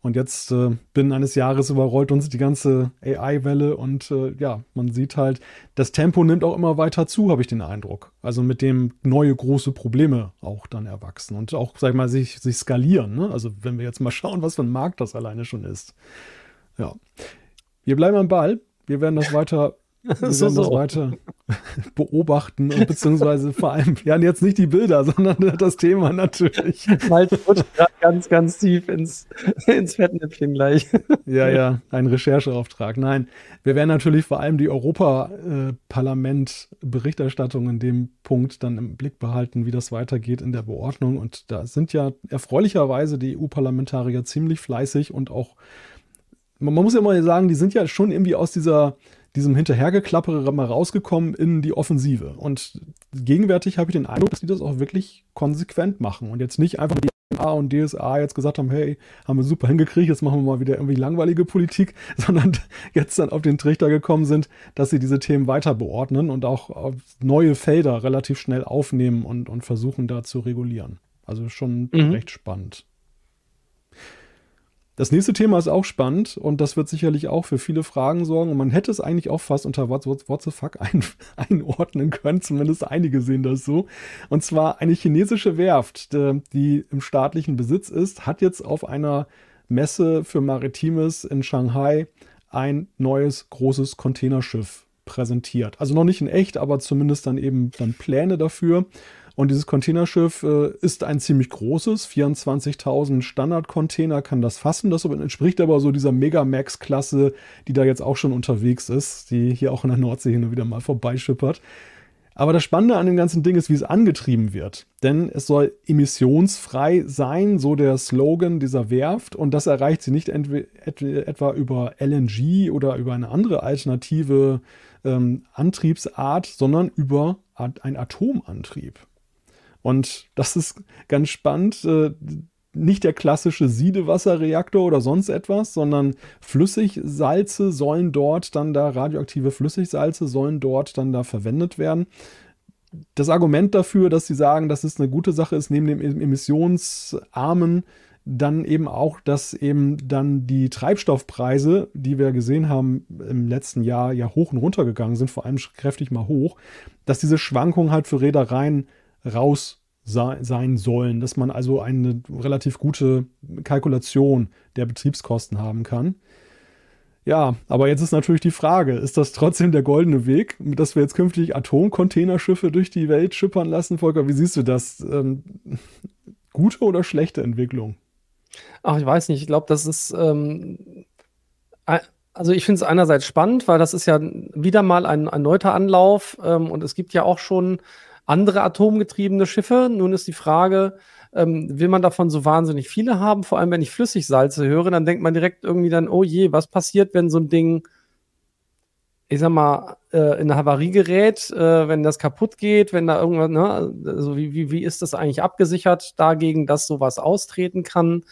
Und jetzt äh, binnen eines Jahres überrollt uns die ganze AI-Welle und äh, ja, man sieht halt, das Tempo nimmt auch immer weiter zu, habe ich den Eindruck. Also mit dem neue große Probleme auch dann erwachsen und auch, sag ich mal, sich, sich skalieren. Ne? Also wenn wir jetzt mal schauen, was für ein Markt das alleine schon ist. Ja. Wir bleiben am Ball. Wir werden das weiter wir werden so, das weiter beobachten und beziehungsweise vor allem, ja, jetzt nicht die Bilder, sondern das Thema natürlich. Malte rutscht ganz, ganz tief ins, ins Fettnäpfchen gleich. Ja, ja, ein Rechercheauftrag. Nein, wir werden natürlich vor allem die Europaparlament-Berichterstattung in dem Punkt dann im Blick behalten, wie das weitergeht in der Beordnung. Und da sind ja erfreulicherweise die EU-Parlamentarier ziemlich fleißig und auch, man muss ja mal sagen, die sind ja schon irgendwie aus dieser diesem Hinterhergeklappere mal rausgekommen in die Offensive. Und gegenwärtig habe ich den Eindruck, dass die das auch wirklich konsequent machen und jetzt nicht einfach die A und DSA jetzt gesagt haben, hey, haben wir super hingekriegt, jetzt machen wir mal wieder irgendwie langweilige Politik, sondern jetzt dann auf den Trichter gekommen sind, dass sie diese Themen weiter beordnen und auch neue Felder relativ schnell aufnehmen und, und versuchen da zu regulieren. Also schon mhm. recht spannend. Das nächste Thema ist auch spannend und das wird sicherlich auch für viele Fragen sorgen. Und man hätte es eigentlich auch fast unter What, what, what the fuck ein, einordnen können. Zumindest einige sehen das so. Und zwar eine chinesische Werft, die im staatlichen Besitz ist, hat jetzt auf einer Messe für Maritimes in Shanghai ein neues großes Containerschiff präsentiert. Also noch nicht in echt, aber zumindest dann eben dann Pläne dafür. Und dieses Containerschiff äh, ist ein ziemlich großes, 24.000 Standardcontainer kann das fassen. Das entspricht aber so dieser Megamax-Klasse, die da jetzt auch schon unterwegs ist, die hier auch in der Nordsee hin und wieder mal vorbeischippert. Aber das Spannende an dem ganzen Ding ist, wie es angetrieben wird. Denn es soll emissionsfrei sein, so der Slogan dieser Werft. Und das erreicht sie nicht etwa über LNG oder über eine andere alternative ähm, Antriebsart, sondern über einen Atomantrieb. Und das ist ganz spannend. Äh, nicht der klassische Siedewasserreaktor oder sonst etwas, sondern Flüssigsalze sollen dort dann da, radioaktive Flüssigsalze sollen dort dann da verwendet werden. Das Argument dafür, dass sie sagen, dass es eine gute Sache ist, neben dem emissionsarmen dann eben auch, dass eben dann die Treibstoffpreise, die wir gesehen haben im letzten Jahr, ja hoch und runter gegangen sind, vor allem kräftig mal hoch, dass diese Schwankungen halt für Reedereien raus sein sollen, dass man also eine relativ gute Kalkulation der Betriebskosten haben kann. Ja, aber jetzt ist natürlich die Frage, ist das trotzdem der goldene Weg, dass wir jetzt künftig Atomcontainerschiffe durch die Welt schippern lassen? Volker, wie siehst du das? Ähm, gute oder schlechte Entwicklung? Ach, ich weiß nicht. Ich glaube, das ist. Ähm, also, ich finde es einerseits spannend, weil das ist ja wieder mal ein erneuter Anlauf. Ähm, und es gibt ja auch schon andere atomgetriebene Schiffe. Nun ist die Frage, ähm, will man davon so wahnsinnig viele haben? Vor allem, wenn ich Flüssigsalze höre, dann denkt man direkt irgendwie dann, oh je, was passiert, wenn so ein Ding, ich sag mal, äh, in eine Havarie gerät, äh, wenn das kaputt geht, wenn da irgendwas, ne, also wie, wie, wie ist das eigentlich abgesichert dagegen, dass sowas austreten kann?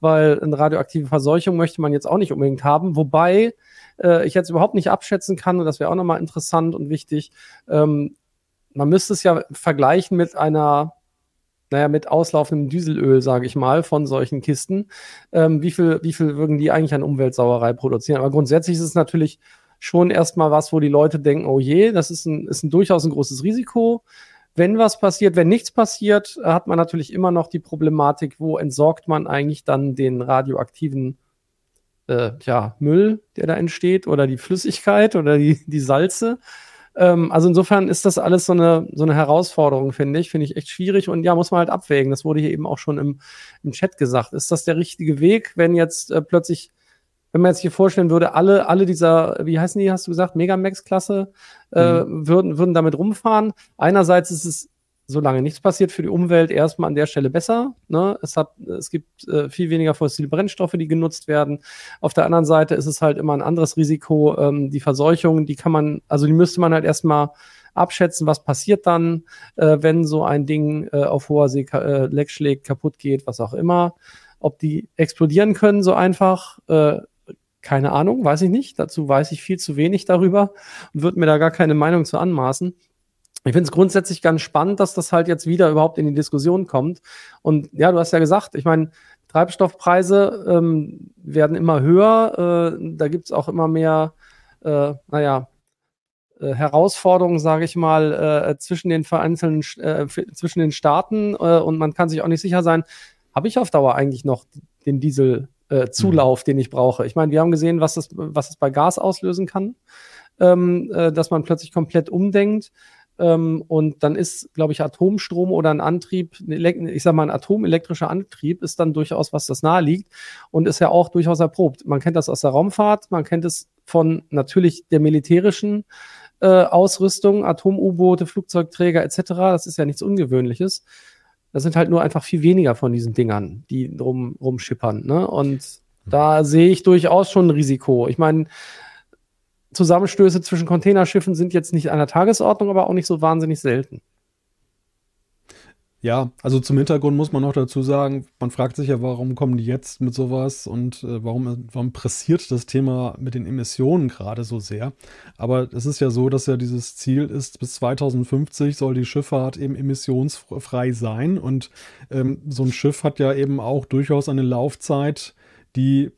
Weil eine radioaktive Verseuchung möchte man jetzt auch nicht unbedingt haben, wobei äh, ich jetzt überhaupt nicht abschätzen kann, und das wäre auch nochmal interessant und wichtig, ähm, man müsste es ja vergleichen mit einer naja, mit auslaufendem Dieselöl, sage ich mal, von solchen Kisten. Ähm, wie viel, wie viel würden die eigentlich an Umweltsauerei produzieren? Aber grundsätzlich ist es natürlich schon erstmal was, wo die Leute denken, oh je, das ist ein, ist ein durchaus ein großes Risiko. Wenn was passiert, wenn nichts passiert, hat man natürlich immer noch die Problematik, wo entsorgt man eigentlich dann den radioaktiven äh, ja, Müll, der da entsteht, oder die Flüssigkeit oder die, die Salze. Ähm, also insofern ist das alles so eine, so eine Herausforderung, finde ich. Finde ich echt schwierig und ja, muss man halt abwägen. Das wurde hier eben auch schon im, im Chat gesagt. Ist das der richtige Weg, wenn jetzt äh, plötzlich wenn man jetzt hier vorstellen würde, alle, alle dieser, wie heißen die, hast du gesagt, Megamax-Klasse, äh, mhm. würden, würden damit rumfahren. Einerseits ist es solange nichts passiert, für die Umwelt erstmal an der Stelle besser. Ne? Es, hat, es gibt äh, viel weniger fossile Brennstoffe, die genutzt werden. Auf der anderen Seite ist es halt immer ein anderes Risiko. Ähm, die Verseuchung, die kann man, also die müsste man halt erstmal abschätzen, was passiert dann, äh, wenn so ein Ding äh, auf hoher See äh, leck schlägt, kaputt geht, was auch immer. Ob die explodieren können so einfach, äh, keine Ahnung, weiß ich nicht. Dazu weiß ich viel zu wenig darüber und würde mir da gar keine Meinung zu anmaßen ich finde es grundsätzlich ganz spannend, dass das halt jetzt wieder überhaupt in die Diskussion kommt. Und ja, du hast ja gesagt, ich meine, Treibstoffpreise ähm, werden immer höher. Äh, da gibt es auch immer mehr, äh, naja, äh, Herausforderungen, sage ich mal, äh, zwischen den vereinzelten, äh, zwischen den Staaten. Äh, und man kann sich auch nicht sicher sein, habe ich auf Dauer eigentlich noch den Dieselzulauf, mhm. den ich brauche? Ich meine, wir haben gesehen, was das, was das bei Gas auslösen kann, ähm, dass man plötzlich komplett umdenkt. Ähm, und dann ist, glaube ich, Atomstrom oder ein Antrieb, ich sage mal, ein atomelektrischer Antrieb ist dann durchaus was, das nahe liegt und ist ja auch durchaus erprobt. Man kennt das aus der Raumfahrt, man kennt es von natürlich der militärischen äh, Ausrüstung, Atom-U-Boote, Flugzeugträger etc. Das ist ja nichts Ungewöhnliches. Das sind halt nur einfach viel weniger von diesen Dingern, die rum, rumschippern. Ne? Und da sehe ich durchaus schon ein Risiko. Ich meine, Zusammenstöße zwischen Containerschiffen sind jetzt nicht an der Tagesordnung, aber auch nicht so wahnsinnig selten. Ja, also zum Hintergrund muss man noch dazu sagen, man fragt sich ja, warum kommen die jetzt mit sowas und äh, warum, warum pressiert das Thema mit den Emissionen gerade so sehr. Aber es ist ja so, dass ja dieses Ziel ist, bis 2050 soll die Schifffahrt eben emissionsfrei sein und ähm, so ein Schiff hat ja eben auch durchaus eine Laufzeit, die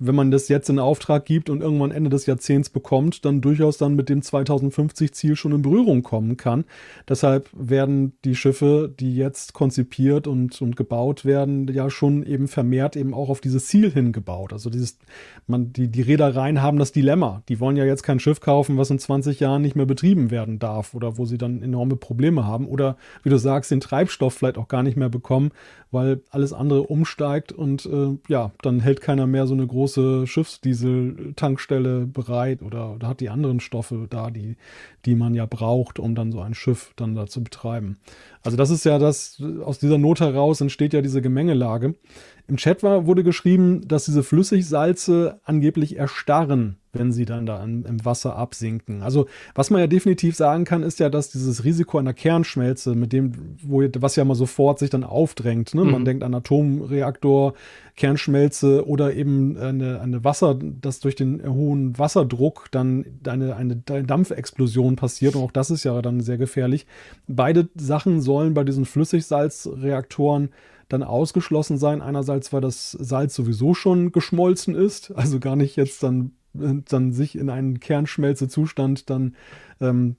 wenn man das jetzt in Auftrag gibt und irgendwann Ende des Jahrzehnts bekommt, dann durchaus dann mit dem 2050-Ziel schon in Berührung kommen kann. Deshalb werden die Schiffe, die jetzt konzipiert und, und gebaut werden, ja schon eben vermehrt eben auch auf dieses Ziel hingebaut. Also dieses, man, die, die Reedereien haben das Dilemma. Die wollen ja jetzt kein Schiff kaufen, was in 20 Jahren nicht mehr betrieben werden darf oder wo sie dann enorme Probleme haben oder, wie du sagst, den Treibstoff vielleicht auch gar nicht mehr bekommen, weil alles andere umsteigt und äh, ja, dann hält keiner mehr so eine große Schiffsdiesel-Tankstelle bereit oder, oder hat die anderen Stoffe da, die, die man ja braucht, um dann so ein Schiff dann da zu betreiben. Also das ist ja das, aus dieser Not heraus entsteht ja diese Gemengelage. Im Chat war, wurde geschrieben, dass diese Flüssigsalze angeblich erstarren, wenn sie dann da im, im, Wasser absinken. Also was man ja definitiv sagen kann, ist ja, dass dieses Risiko einer Kernschmelze, mit dem, wo, was ja mal sofort sich dann aufdrängt, ne? Mhm. man denkt an Atomreaktor, Kernschmelze oder eben eine, eine Wasser, dass durch den hohen Wasserdruck dann eine, eine Dampfexplosion passiert und auch das ist ja dann sehr gefährlich. Beide Sachen sollen bei diesen Flüssigsalzreaktoren dann ausgeschlossen sein. Einerseits, weil das Salz sowieso schon geschmolzen ist, also gar nicht jetzt dann, dann sich in einen Kernschmelzezustand dann ähm,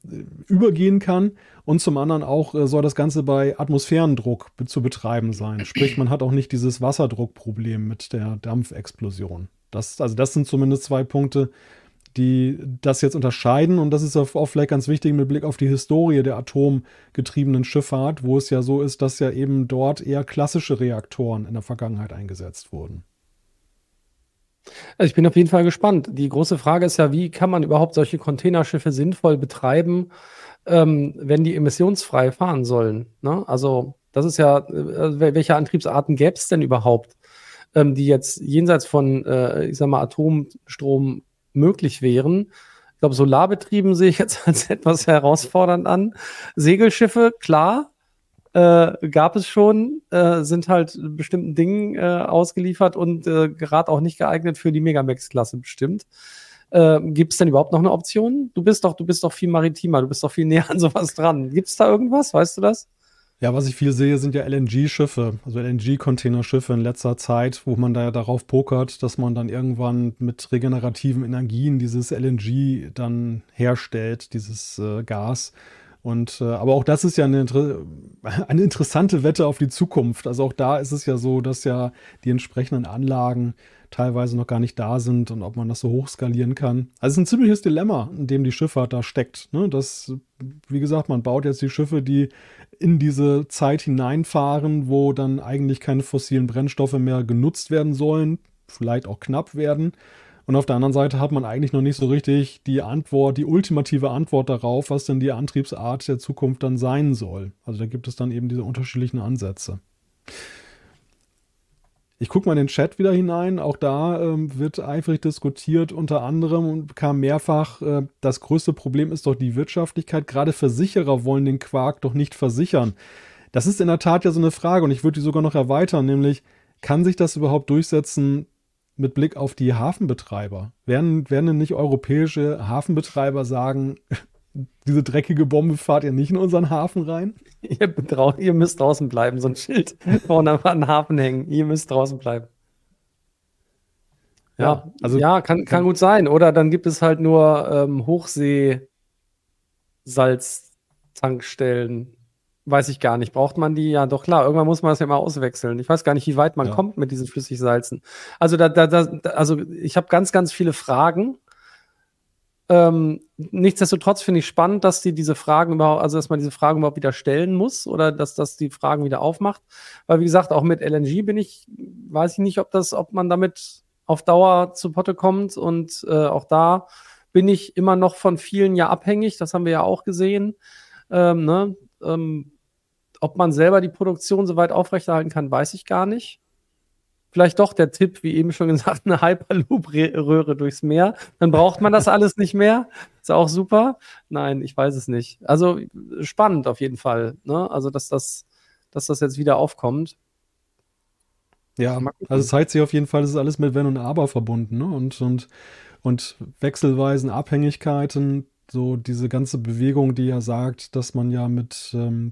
übergehen kann. Und zum anderen auch äh, soll das Ganze bei Atmosphärendruck be zu betreiben sein. Sprich, man hat auch nicht dieses Wasserdruckproblem mit der Dampfexplosion. Das, also das sind zumindest zwei Punkte, die das jetzt unterscheiden. Und das ist auch vielleicht ganz wichtig mit Blick auf die Historie der atomgetriebenen Schifffahrt, wo es ja so ist, dass ja eben dort eher klassische Reaktoren in der Vergangenheit eingesetzt wurden. Also ich bin auf jeden Fall gespannt. Die große Frage ist ja, wie kann man überhaupt solche Containerschiffe sinnvoll betreiben, ähm, wenn die emissionsfrei fahren sollen? Ne? Also das ist ja, äh, welche Antriebsarten gäbe es denn überhaupt, ähm, die jetzt jenseits von, äh, ich sag mal, Atomstrom möglich wären? Ich glaube, solarbetrieben sehe ich jetzt als etwas herausfordernd an. Segelschiffe, klar, äh, gab es schon, äh, sind halt bestimmten Dingen äh, ausgeliefert und äh, gerade auch nicht geeignet für die Megamax-Klasse bestimmt. Äh, Gibt es denn überhaupt noch eine Option? Du bist doch, du bist doch viel maritimer, du bist doch viel näher an sowas dran. Gibt es da irgendwas? Weißt du das? Ja, was ich viel sehe, sind ja LNG-Schiffe, also LNG-Containerschiffe in letzter Zeit, wo man da ja darauf pokert, dass man dann irgendwann mit regenerativen Energien dieses LNG dann herstellt, dieses äh, Gas. Und äh, aber auch das ist ja eine, eine interessante Wette auf die Zukunft. Also auch da ist es ja so, dass ja die entsprechenden Anlagen teilweise noch gar nicht da sind und ob man das so hochskalieren kann. Also es ist ein ziemliches Dilemma, in dem die Schifffahrt da steckt. Ne? Das, wie gesagt, man baut jetzt die Schiffe, die in diese Zeit hineinfahren, wo dann eigentlich keine fossilen Brennstoffe mehr genutzt werden sollen, vielleicht auch knapp werden. Und auf der anderen Seite hat man eigentlich noch nicht so richtig die Antwort, die ultimative Antwort darauf, was denn die Antriebsart der Zukunft dann sein soll. Also da gibt es dann eben diese unterschiedlichen Ansätze. Ich gucke mal in den Chat wieder hinein. Auch da ähm, wird eifrig diskutiert. Unter anderem kam mehrfach, äh, das größte Problem ist doch die Wirtschaftlichkeit. Gerade Versicherer wollen den Quark doch nicht versichern. Das ist in der Tat ja so eine Frage und ich würde die sogar noch erweitern, nämlich kann sich das überhaupt durchsetzen, mit Blick auf die Hafenbetreiber. Werden, werden denn nicht europäische Hafenbetreiber sagen, diese dreckige Bombe fahrt ihr nicht in unseren Hafen rein? Ihr, ihr müsst draußen bleiben, so ein Schild vorne an den Hafen hängen. Ihr müsst draußen bleiben. Ja, ja also ja, kann, kann gut sein. Oder dann gibt es halt nur ähm, Hochsee-Salztankstellen Weiß ich gar nicht. Braucht man die? Ja, doch klar. Irgendwann muss man das ja mal auswechseln. Ich weiß gar nicht, wie weit man ja. kommt mit diesen Flüssigsalzen. Also da, da, da also ich habe ganz, ganz viele Fragen. Ähm, nichtsdestotrotz finde ich spannend, dass die diese Fragen überhaupt, also dass man diese Fragen überhaupt wieder stellen muss oder dass das die Fragen wieder aufmacht. Weil wie gesagt, auch mit LNG bin ich, weiß ich nicht, ob das, ob man damit auf Dauer zu Potte kommt und äh, auch da bin ich immer noch von vielen ja abhängig. Das haben wir ja auch gesehen. Ähm, ne? Ähm, ob man selber die Produktion so weit aufrechterhalten kann, weiß ich gar nicht. Vielleicht doch der Tipp, wie eben schon gesagt, eine Hyperloop-Röhre durchs Meer. Dann braucht man das alles nicht mehr. Ist auch super. Nein, ich weiß es nicht. Also spannend auf jeden Fall. Ne? Also, dass das, dass das jetzt wieder aufkommt. Ja, also zeigt sich auf jeden Fall, es ist alles mit Wenn und Aber verbunden. Ne? Und, und, und wechselweisen Abhängigkeiten, so diese ganze Bewegung, die ja sagt, dass man ja mit ähm,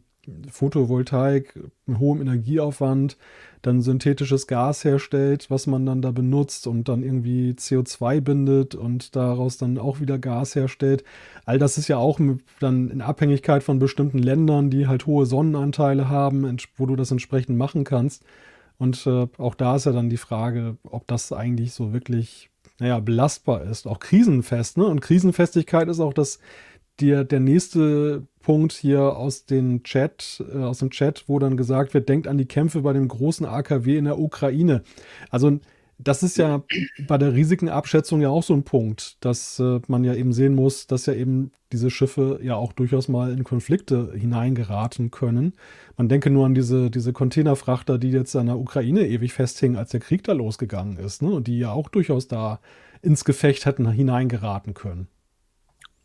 Photovoltaik, mit hohem Energieaufwand, dann synthetisches Gas herstellt, was man dann da benutzt und dann irgendwie CO2 bindet und daraus dann auch wieder Gas herstellt. All das ist ja auch dann in Abhängigkeit von bestimmten Ländern, die halt hohe Sonnenanteile haben, wo du das entsprechend machen kannst. Und äh, auch da ist ja dann die Frage, ob das eigentlich so wirklich naja, belastbar ist, auch krisenfest. Ne? Und Krisenfestigkeit ist auch das, der, der nächste Punkt hier aus, den Chat, äh, aus dem Chat, wo dann gesagt wird, denkt an die Kämpfe bei dem großen AKW in der Ukraine. Also das ist ja bei der Risikenabschätzung ja auch so ein Punkt, dass äh, man ja eben sehen muss, dass ja eben diese Schiffe ja auch durchaus mal in Konflikte hineingeraten können. Man denke nur an diese, diese Containerfrachter, die jetzt an der Ukraine ewig festhingen, als der Krieg da losgegangen ist, ne? und die ja auch durchaus da ins Gefecht hätten hineingeraten können.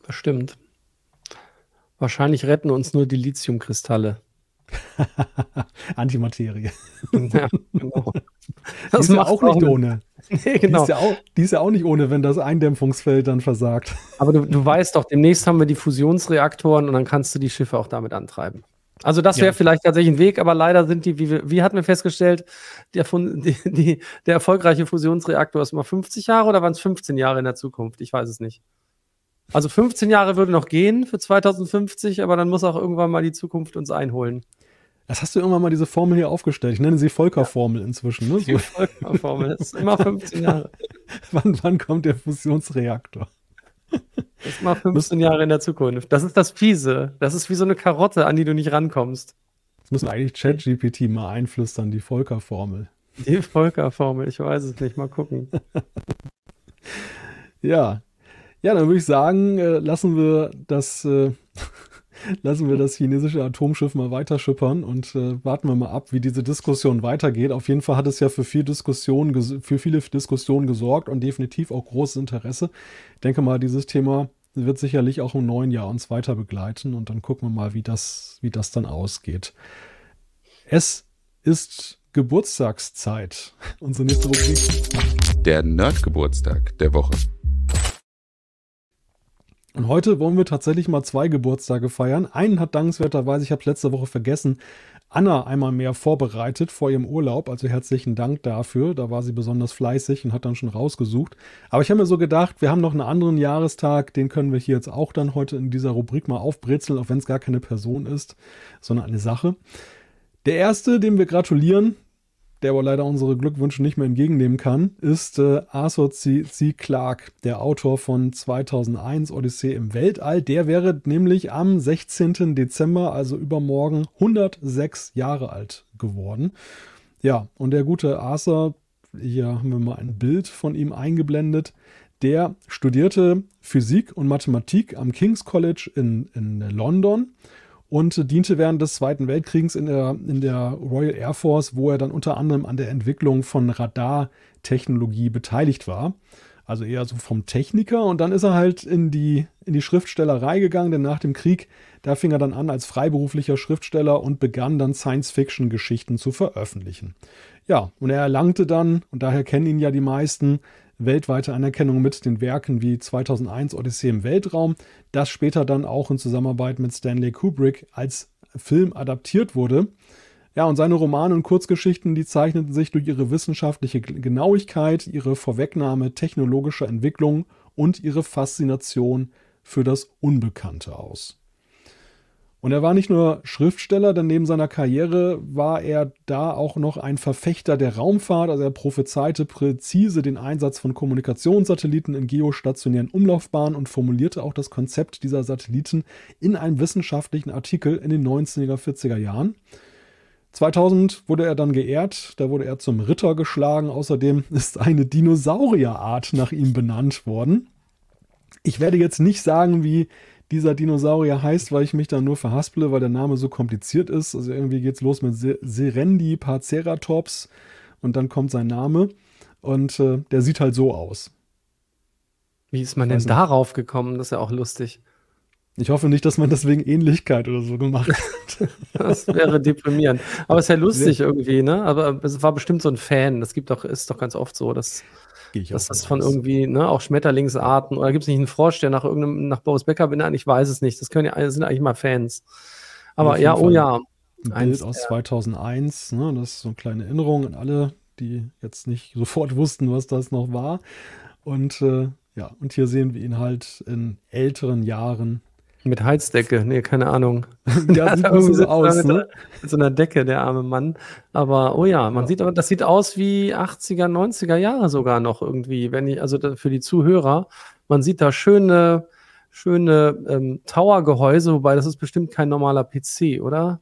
Das stimmt. Wahrscheinlich retten uns nur die Lithiumkristalle. Antimaterie. Ja, genau. Das die ist ja auch nicht ohne. Nee, genau. Die ist, ja auch, die ist, ja auch, nicht ohne, wenn das Eindämpfungsfeld dann versagt. Aber du, du weißt doch, demnächst haben wir die Fusionsreaktoren und dann kannst du die Schiffe auch damit antreiben. Also das wäre ja. vielleicht tatsächlich ein Weg, aber leider sind die, wie, wie hatten wir festgestellt, der, die, die, der erfolgreiche Fusionsreaktor ist mal 50 Jahre oder waren es 15 Jahre in der Zukunft? Ich weiß es nicht. Also 15 Jahre würde noch gehen für 2050, aber dann muss auch irgendwann mal die Zukunft uns einholen. Das hast du irgendwann mal diese Formel hier aufgestellt. Ich nenne sie Volker-Formel inzwischen. Ne? Die Volker-Formel, das ist immer 15 Jahre. wann, wann kommt der Fusionsreaktor? Das ist mal 15 Jahre in der Zukunft. Das ist das Fiese. Das ist wie so eine Karotte, an die du nicht rankommst. Das müssen eigentlich ChatGPT mal einflüstern, die Volker-Formel. Die Volker-Formel, ich weiß es nicht. Mal gucken. ja. Ja, dann würde ich sagen, äh, lassen wir das. Äh, lassen wir das chinesische Atomschiff mal weiter schippern und äh, warten wir mal ab, wie diese Diskussion weitergeht. Auf jeden Fall hat es ja für, viel Diskussion, für viele Diskussionen gesorgt und definitiv auch großes Interesse. Ich denke mal, dieses Thema wird sicherlich auch im neuen Jahr uns weiter begleiten und dann gucken wir mal, wie das, wie das dann ausgeht. Es ist Geburtstagszeit. Unsere nächste Rubrik. Der Nerdgeburtstag der Woche. Und heute wollen wir tatsächlich mal zwei Geburtstage feiern. Einen hat dankenswerterweise, ich habe es letzte Woche vergessen, Anna einmal mehr vorbereitet vor ihrem Urlaub. Also herzlichen Dank dafür. Da war sie besonders fleißig und hat dann schon rausgesucht. Aber ich habe mir so gedacht, wir haben noch einen anderen Jahrestag, den können wir hier jetzt auch dann heute in dieser Rubrik mal aufbrezeln, auch wenn es gar keine Person ist, sondern eine Sache. Der erste, dem wir gratulieren, der aber leider unsere Glückwünsche nicht mehr entgegennehmen kann, ist äh, Arthur C. C. Clarke, der Autor von 2001 Odyssee im Weltall. Der wäre nämlich am 16. Dezember, also übermorgen, 106 Jahre alt geworden. Ja, und der gute Arthur, hier haben wir mal ein Bild von ihm eingeblendet, der studierte Physik und Mathematik am King's College in, in London und diente während des Zweiten Weltkriegs in der, in der Royal Air Force, wo er dann unter anderem an der Entwicklung von Radartechnologie beteiligt war. Also eher so vom Techniker. Und dann ist er halt in die, in die Schriftstellerei gegangen, denn nach dem Krieg, da fing er dann an als freiberuflicher Schriftsteller und begann dann Science-Fiction-Geschichten zu veröffentlichen. Ja, und er erlangte dann, und daher kennen ihn ja die meisten, weltweite Anerkennung mit den Werken wie 2001 Odyssee im Weltraum, das später dann auch in Zusammenarbeit mit Stanley Kubrick als Film adaptiert wurde. Ja, und seine Romane und Kurzgeschichten, die zeichneten sich durch ihre wissenschaftliche Genauigkeit, ihre Vorwegnahme technologischer Entwicklung und ihre Faszination für das Unbekannte aus. Und er war nicht nur Schriftsteller, denn neben seiner Karriere war er da auch noch ein Verfechter der Raumfahrt. Also er prophezeite präzise den Einsatz von Kommunikationssatelliten in geostationären Umlaufbahnen und formulierte auch das Konzept dieser Satelliten in einem wissenschaftlichen Artikel in den 19er, 40er Jahren. 2000 wurde er dann geehrt, da wurde er zum Ritter geschlagen. Außerdem ist eine Dinosaurierart nach ihm benannt worden. Ich werde jetzt nicht sagen, wie dieser Dinosaurier heißt, weil ich mich da nur verhasple, weil der Name so kompliziert ist. Also irgendwie geht es los mit Serendi Parceratops und dann kommt sein Name und äh, der sieht halt so aus. Wie ist man denn nicht. darauf gekommen? Das ist ja auch lustig. Ich hoffe nicht, dass man deswegen Ähnlichkeit oder so gemacht hat. das wäre deprimierend. Aber es ist ja lustig irgendwie, ne? Aber es war bestimmt so ein Fan. Das gibt doch, ist doch ganz oft so, dass Gehe ich dass das von aus. irgendwie, ne, auch Schmetterlingsarten oder gibt es nicht einen Frosch, der nach irgendeinem, nach Boris Becker benannt? Ich weiß es nicht. Das können ja, sind eigentlich mal Fans. Aber ja, oh ja. Ein Bild aus 2001, ne, das ist so eine kleine Erinnerung an alle, die jetzt nicht sofort wussten, was das noch war. Und äh, ja, und hier sehen wir ihn halt in älteren Jahren mit Heizdecke, nee, keine Ahnung. Ja, sieht irgendwie so aus, mit, ne? Mit so einer Decke, der arme Mann. Aber, oh ja, man ja. sieht aber, das sieht aus wie 80er, 90er Jahre sogar noch irgendwie, wenn ich, also für die Zuhörer, man sieht da schöne, schöne ähm, Tower-Gehäuse, wobei das ist bestimmt kein normaler PC, oder?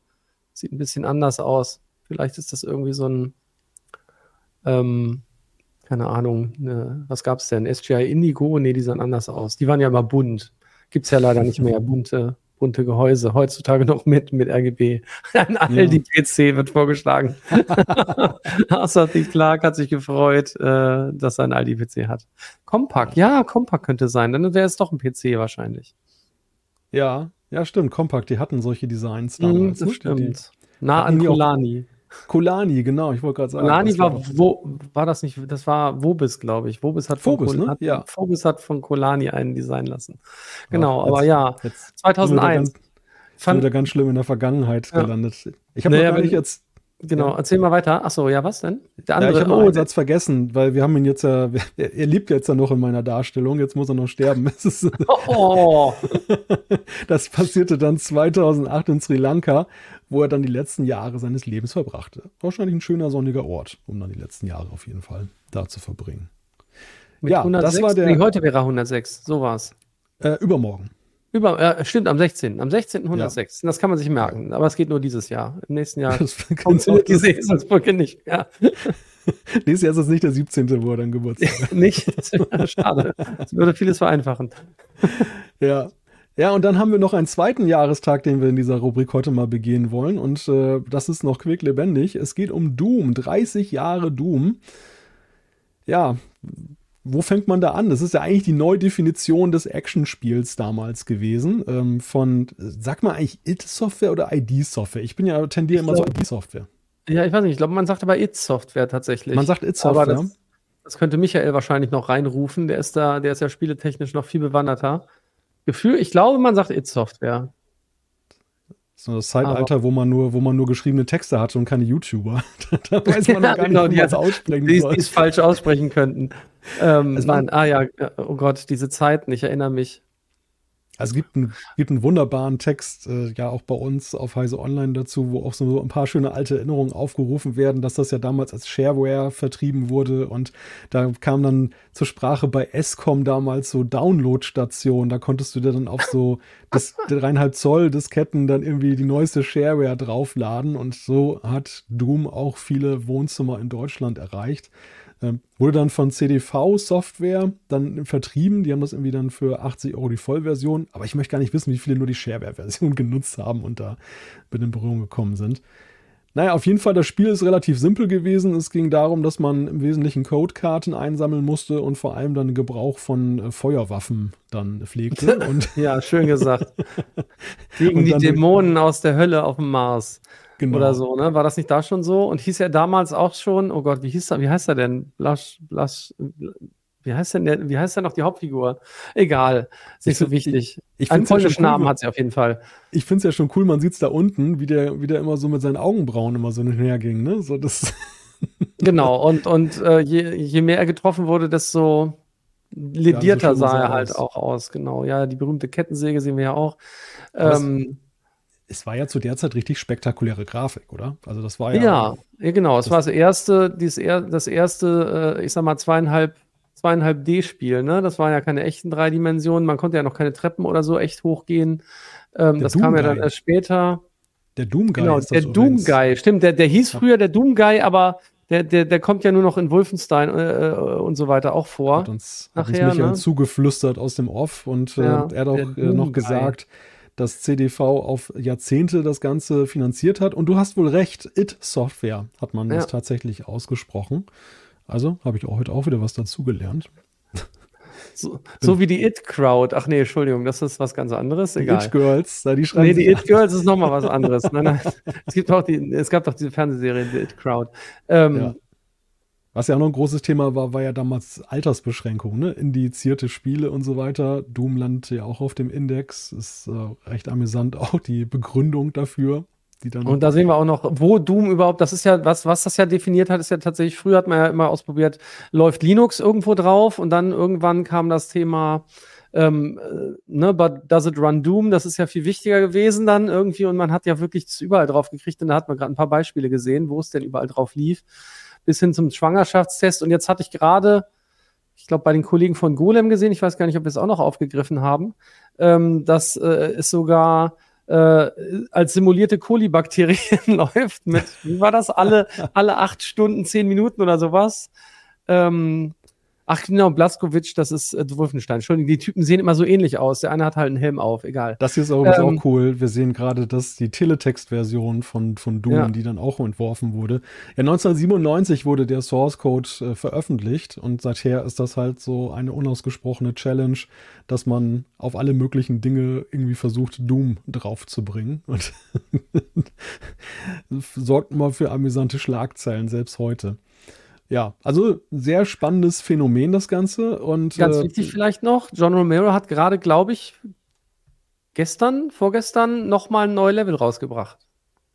Sieht ein bisschen anders aus. Vielleicht ist das irgendwie so ein, ähm, keine Ahnung, ne, was gab's denn? SGI Indigo? Nee, die sahen anders aus. Die waren ja immer bunt. Gibt es ja leider nicht mehr bunte, bunte Gehäuse. Heutzutage noch mit, mit RGB. Ein Aldi-PC wird vorgeschlagen. Arthur D. Clark hat sich gefreut, äh, dass er ein Aldi-PC hat. Compact, ja, Compact könnte sein. Dann wäre es doch ein PC wahrscheinlich. Ja, ja, stimmt. Compact, die hatten solche Designs mhm, damals. Mm, das stimmt. nah an Kulani. Kolani, genau, ich wollte gerade sagen. Kolani war, war, wo, war das nicht, das war Wobis, glaube ich. Wobis hat von, Phobis, ne? hat, ja. Phobis hat von Kolani einen designen lassen. Genau, ja, aber ja, jetzt 2001. Fand wieder ganz schlimm in der Vergangenheit ja. gelandet. Ich habe naja, gar nicht jetzt Genau, erzähl mal weiter. Achso, ja, was denn? Der andere, ja, ich habe oh, einen Satz vergessen, weil wir haben ihn jetzt ja, er, er lebt jetzt ja noch in meiner Darstellung, jetzt muss er noch sterben. oh. das passierte dann 2008 in Sri Lanka, wo er dann die letzten Jahre seines Lebens verbrachte. Wahrscheinlich ein schöner sonniger Ort, um dann die letzten Jahre auf jeden Fall da zu verbringen. Mit ja, 106? das war der. Nee, heute wäre er 106, so war's. Äh, übermorgen. Über, äh, stimmt, am 16. Am 16. 106. Ja. Das kann man sich merken. Aber es geht nur dieses Jahr. Im nächsten Jahr funktioniert diese Eselsbrücke nicht. Ja. Nächstes Jahr ist es nicht der 17., wo er dann Geburtstag hat. nicht? Schade. Das würde vieles vereinfachen. Ja. Ja, und dann haben wir noch einen zweiten Jahrestag, den wir in dieser Rubrik heute mal begehen wollen. Und äh, das ist noch quicklebendig. Es geht um Doom. 30 Jahre Doom. Ja, wo fängt man da an? Das ist ja eigentlich die Neudefinition des Actionspiels damals gewesen. Ähm, von, sag mal eigentlich IT-Software oder ID-Software? Ich bin ja tendiere immer so ID-Software. Ja, ich weiß nicht. Ich glaube, man sagt aber IT-Software tatsächlich. Man sagt IT-Software. Das, das, könnte Michael wahrscheinlich noch reinrufen. Der ist da, der ist ja spieletechnisch noch viel bewanderter. Gefühl, ich glaube, man sagt IT-Software. So das Zeitalter, wo man nur, wo man nur geschriebene Texte hatte und keine YouTuber. da weiß man noch gar genau, nicht, wie man es aussprechen die, soll. Die es falsch aussprechen könnten. Ähm, also Mann, ah ja, oh Gott, diese Zeiten, ich erinnere mich. Also es gibt, ein, gibt einen wunderbaren Text, äh, ja auch bei uns auf Heise Online dazu, wo auch so ein paar schöne alte Erinnerungen aufgerufen werden, dass das ja damals als Shareware vertrieben wurde. Und da kam dann zur Sprache bei Escom damals so Downloadstationen, da konntest du dir dann auf so das dreieinhalb Zoll Disketten dann irgendwie die neueste Shareware draufladen. Und so hat Doom auch viele Wohnzimmer in Deutschland erreicht. Ähm, wurde dann von CDV Software dann vertrieben. Die haben das irgendwie dann für 80 Euro die Vollversion. Aber ich möchte gar nicht wissen, wie viele nur die Shareware-Version genutzt haben und da mit in Berührung gekommen sind. Naja, auf jeden Fall, das Spiel ist relativ simpel gewesen. Es ging darum, dass man im Wesentlichen Codekarten einsammeln musste und vor allem dann den Gebrauch von äh, Feuerwaffen dann pflegte. Und ja, schön gesagt. Gegen die Dämonen aus der Hölle auf dem Mars. Genau. Oder so, ne? War das nicht da schon so? Und hieß er damals auch schon, oh Gott, wie hieß er, wie heißt er denn? Blush, Blush, wie heißt denn der, wie heißt denn noch die Hauptfigur? Egal, ist nicht so wichtig. Ich, ich Einen polnischen ja cool, Namen hat sie auf jeden Fall. Ich finde es ja schon cool, man sieht es da unten, wie der, wie der immer so mit seinen Augenbrauen immer so hinherging, ne? So das. genau, und, und äh, je, je mehr er getroffen wurde, desto ledierter ja, sah er halt aus. auch aus, genau. Ja, die berühmte Kettensäge sehen wir ja auch. Ähm, es war ja zu der Zeit richtig spektakuläre Grafik, oder? Also das war ja. Ja, ja genau. Es war das erste, dieses, das erste, äh, ich sag mal, zweieinhalb, zweieinhalb D-Spiel, ne? Das waren ja keine echten drei Dimensionen. Man konnte ja noch keine Treppen oder so echt hochgehen. Ähm, das Doom kam ja dann erst später. Der Doom Guy. Genau, der Doom Guy, stimmt. Der, der hieß früher der Doom Guy, aber der, der, der kommt ja nur noch in Wolfenstein äh, äh und so weiter auch vor. Hat uns, Nachher, hat uns ne? zugeflüstert aus dem Off und äh, ja, er hat auch äh, noch gesagt, dass CDV auf Jahrzehnte das Ganze finanziert hat. Und du hast wohl recht, It-Software hat man ja. das tatsächlich ausgesprochen. Also habe ich auch heute auch wieder was dazugelernt. So, so, wie die It-Crowd. Ach nee, Entschuldigung, das ist was ganz anderes. Egal. Die It-Girls, die schreiben. Nee, die It-Girls ist nochmal was anderes. nein, nein. Es, gibt auch die, es gab doch diese Fernsehserie, die It-Crowd. Ähm, ja. Was ja auch noch ein großes Thema war, war ja damals Altersbeschränkung, ne? Indizierte Spiele und so weiter. Doom landet ja auch auf dem Index. Ist äh, recht amüsant auch die Begründung dafür. Die dann und da sehen wir auch noch, wo Doom überhaupt, das ist ja, was, was das ja definiert hat, ist ja tatsächlich, früher hat man ja immer ausprobiert, läuft Linux irgendwo drauf und dann irgendwann kam das Thema, ähm, äh, ne, but does it run Doom? Das ist ja viel wichtiger gewesen dann irgendwie und man hat ja wirklich überall drauf gekriegt und da hat man gerade ein paar Beispiele gesehen, wo es denn überall drauf lief bis hin zum Schwangerschaftstest. Und jetzt hatte ich gerade, ich glaube, bei den Kollegen von Golem gesehen, ich weiß gar nicht, ob wir es auch noch aufgegriffen haben, ähm, dass äh, es sogar äh, als simulierte Kolibakterien läuft mit, wie war das, alle, alle acht Stunden, zehn Minuten oder sowas. Ähm, Ach genau, Blaskovic, das ist äh, Wolfenstein. Entschuldigung, die Typen sehen immer so ähnlich aus. Der eine hat halt einen Helm auf, egal. Das hier ist übrigens ähm, auch cool. Wir sehen gerade, dass die Teletext-Version von, von Doom, ja. die dann auch entworfen wurde. Ja, 1997 wurde der Source Code äh, veröffentlicht und seither ist das halt so eine unausgesprochene Challenge, dass man auf alle möglichen Dinge irgendwie versucht, Doom draufzubringen. Und sorgt immer für amüsante Schlagzeilen, selbst heute. Ja, also sehr spannendes Phänomen das Ganze. Und, Ganz äh, wichtig vielleicht noch, John Romero hat gerade, glaube ich, gestern, vorgestern nochmal ein neues Level rausgebracht.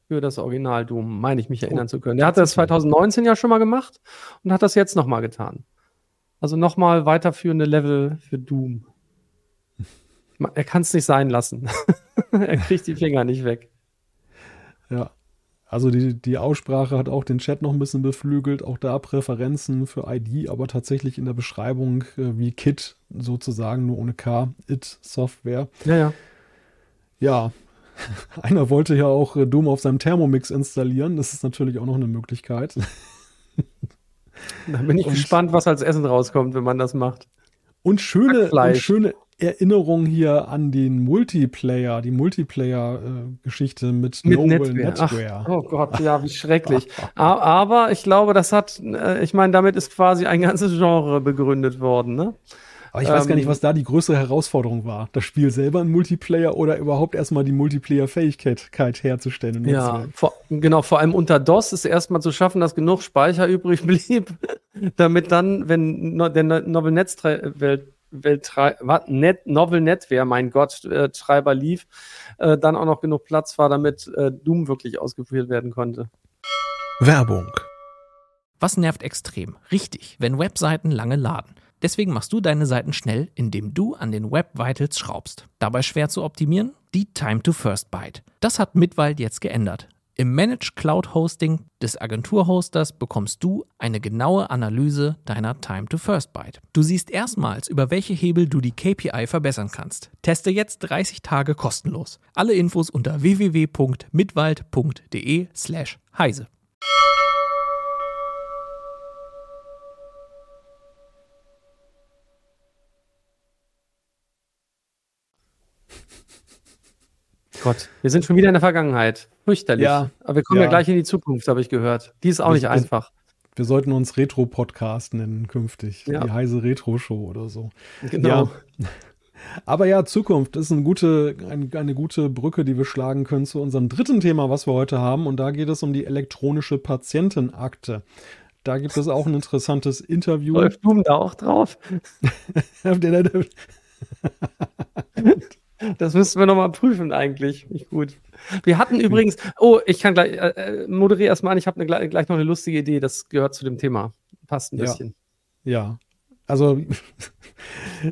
Für das Original Doom, meine ich mich erinnern oh, zu können. Der hatte das 2019 ja schon mal gemacht und hat das jetzt nochmal getan. Also nochmal weiterführende Level für Doom. Er kann es nicht sein lassen. er kriegt die Finger nicht weg. Ja. Also die, die Aussprache hat auch den Chat noch ein bisschen beflügelt, auch da Präferenzen für ID, aber tatsächlich in der Beschreibung äh, wie Kit sozusagen, nur ohne K, It Software. Ja, ja. Ja, einer wollte ja auch äh, Doom auf seinem Thermomix installieren, das ist natürlich auch noch eine Möglichkeit. Da bin ich Und- gespannt, was als Essen rauskommt, wenn man das macht. Und schöne, und schöne Erinnerung hier an den Multiplayer, die Multiplayer-Geschichte mit, Mit Noble. Ach, Netware. Oh Gott, ja, wie schrecklich. Aber ich glaube, das hat, äh, ich meine, damit ist quasi ein ganzes Genre begründet worden, ne? Aber ich weiß gar nicht, ähm, was da die größere Herausforderung war. Das Spiel selber ein Multiplayer oder überhaupt erstmal die Multiplayer-Fähigkeit herzustellen. Ja, vor, genau, vor allem unter DOS ist erstmal zu schaffen, dass genug Speicher übrig blieb, damit dann, wenn no, der No- Novel Netz Welt, Welt, Net, Novel Netware, mein Gott, äh, Treiber lief, äh, dann auch noch genug Platz war, damit äh, Doom wirklich ausgeführt werden konnte. Werbung. Was nervt extrem? Richtig, wenn Webseiten lange laden. Deswegen machst du deine Seiten schnell, indem du an den Web Vitals schraubst. Dabei schwer zu optimieren? Die Time to First Byte. Das hat Mitwald jetzt geändert. Im Managed Cloud Hosting des Agenturhosters bekommst du eine genaue Analyse deiner Time to First Byte. Du siehst erstmals, über welche Hebel du die KPI verbessern kannst. Teste jetzt 30 Tage kostenlos. Alle Infos unter www.mitwald.de/heise. Gott, wir sind schon wieder in der Vergangenheit. Fürchterlich. Ja, Aber wir kommen ja. ja. gleich in die Zukunft, habe ich gehört. Die ist auch nicht Das- einfach. Wir sollten uns Retro-Podcast nennen künftig. Ja. Die heiße Retro-Show oder so. Genau. Aber ja, Zukunft ist eine gute, ein, eine gute Brücke, die wir schlagen können zu unserem dritten Thema, was wir heute haben. Und da geht es um die elektronische Patientenakte. Da gibt es auch ein interessantes Interview. Läuft Doom da auch drauf? Das müssten wir nochmal prüfen eigentlich. Nicht gut. Wir hatten übrigens, oh, ich kann gleich, äh, äh, moderiere erstmal an, ich habe ne, gleich, noch eine lustige Idee, das gehört zu dem Thema. Passt ein Ja. bisschen. Ja, also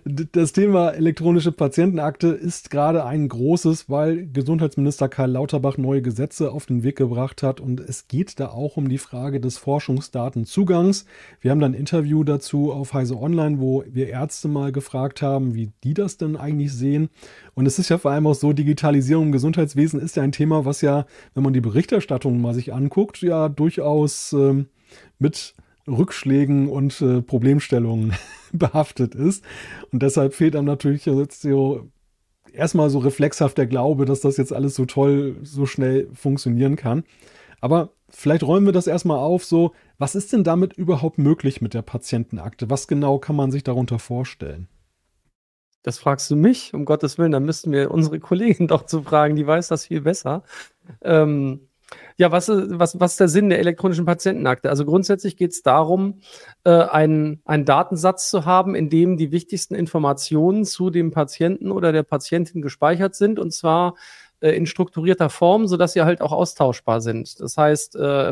das Thema elektronische Patientenakte ist gerade ein großes, weil Gesundheitsminister Karl Lauterbach neue Gesetze auf den Weg gebracht hat und es geht da auch um die Frage des Forschungsdatenzugangs. Wir haben dann ein Interview dazu auf Heise Online, wo wir Ärzte mal gefragt haben, wie die das denn eigentlich sehen. Und es ist ja vor allem auch so, Digitalisierung im Gesundheitswesen ist ja ein Thema, was ja, wenn man die Berichterstattung mal sich anguckt, ja durchaus ähm, mit Rückschlägen und äh, Problemstellungen behaftet ist. Und deshalb fehlt einem natürlich jetzt so erstmal so reflexhaft der Glaube, dass das jetzt alles so toll, so schnell funktionieren kann. Aber vielleicht räumen wir das erstmal auf, so, was ist denn damit überhaupt möglich mit der Patientenakte? Was genau kann man sich darunter vorstellen? Das fragst du mich, um Gottes Willen, dann müssten wir unsere Kollegin doch zu fragen, die weiß das viel besser. Ähm, ja, was, ist- was, was ist der Sinn der elektronischen Patientenakte? Also grundsätzlich geht es darum, äh, einen, einen Datensatz zu haben, in dem die wichtigsten Informationen zu dem Patienten oder der Patientin gespeichert sind, und zwar äh, in strukturierter Form, sodass sie halt auch austauschbar sind. Das heißt, äh,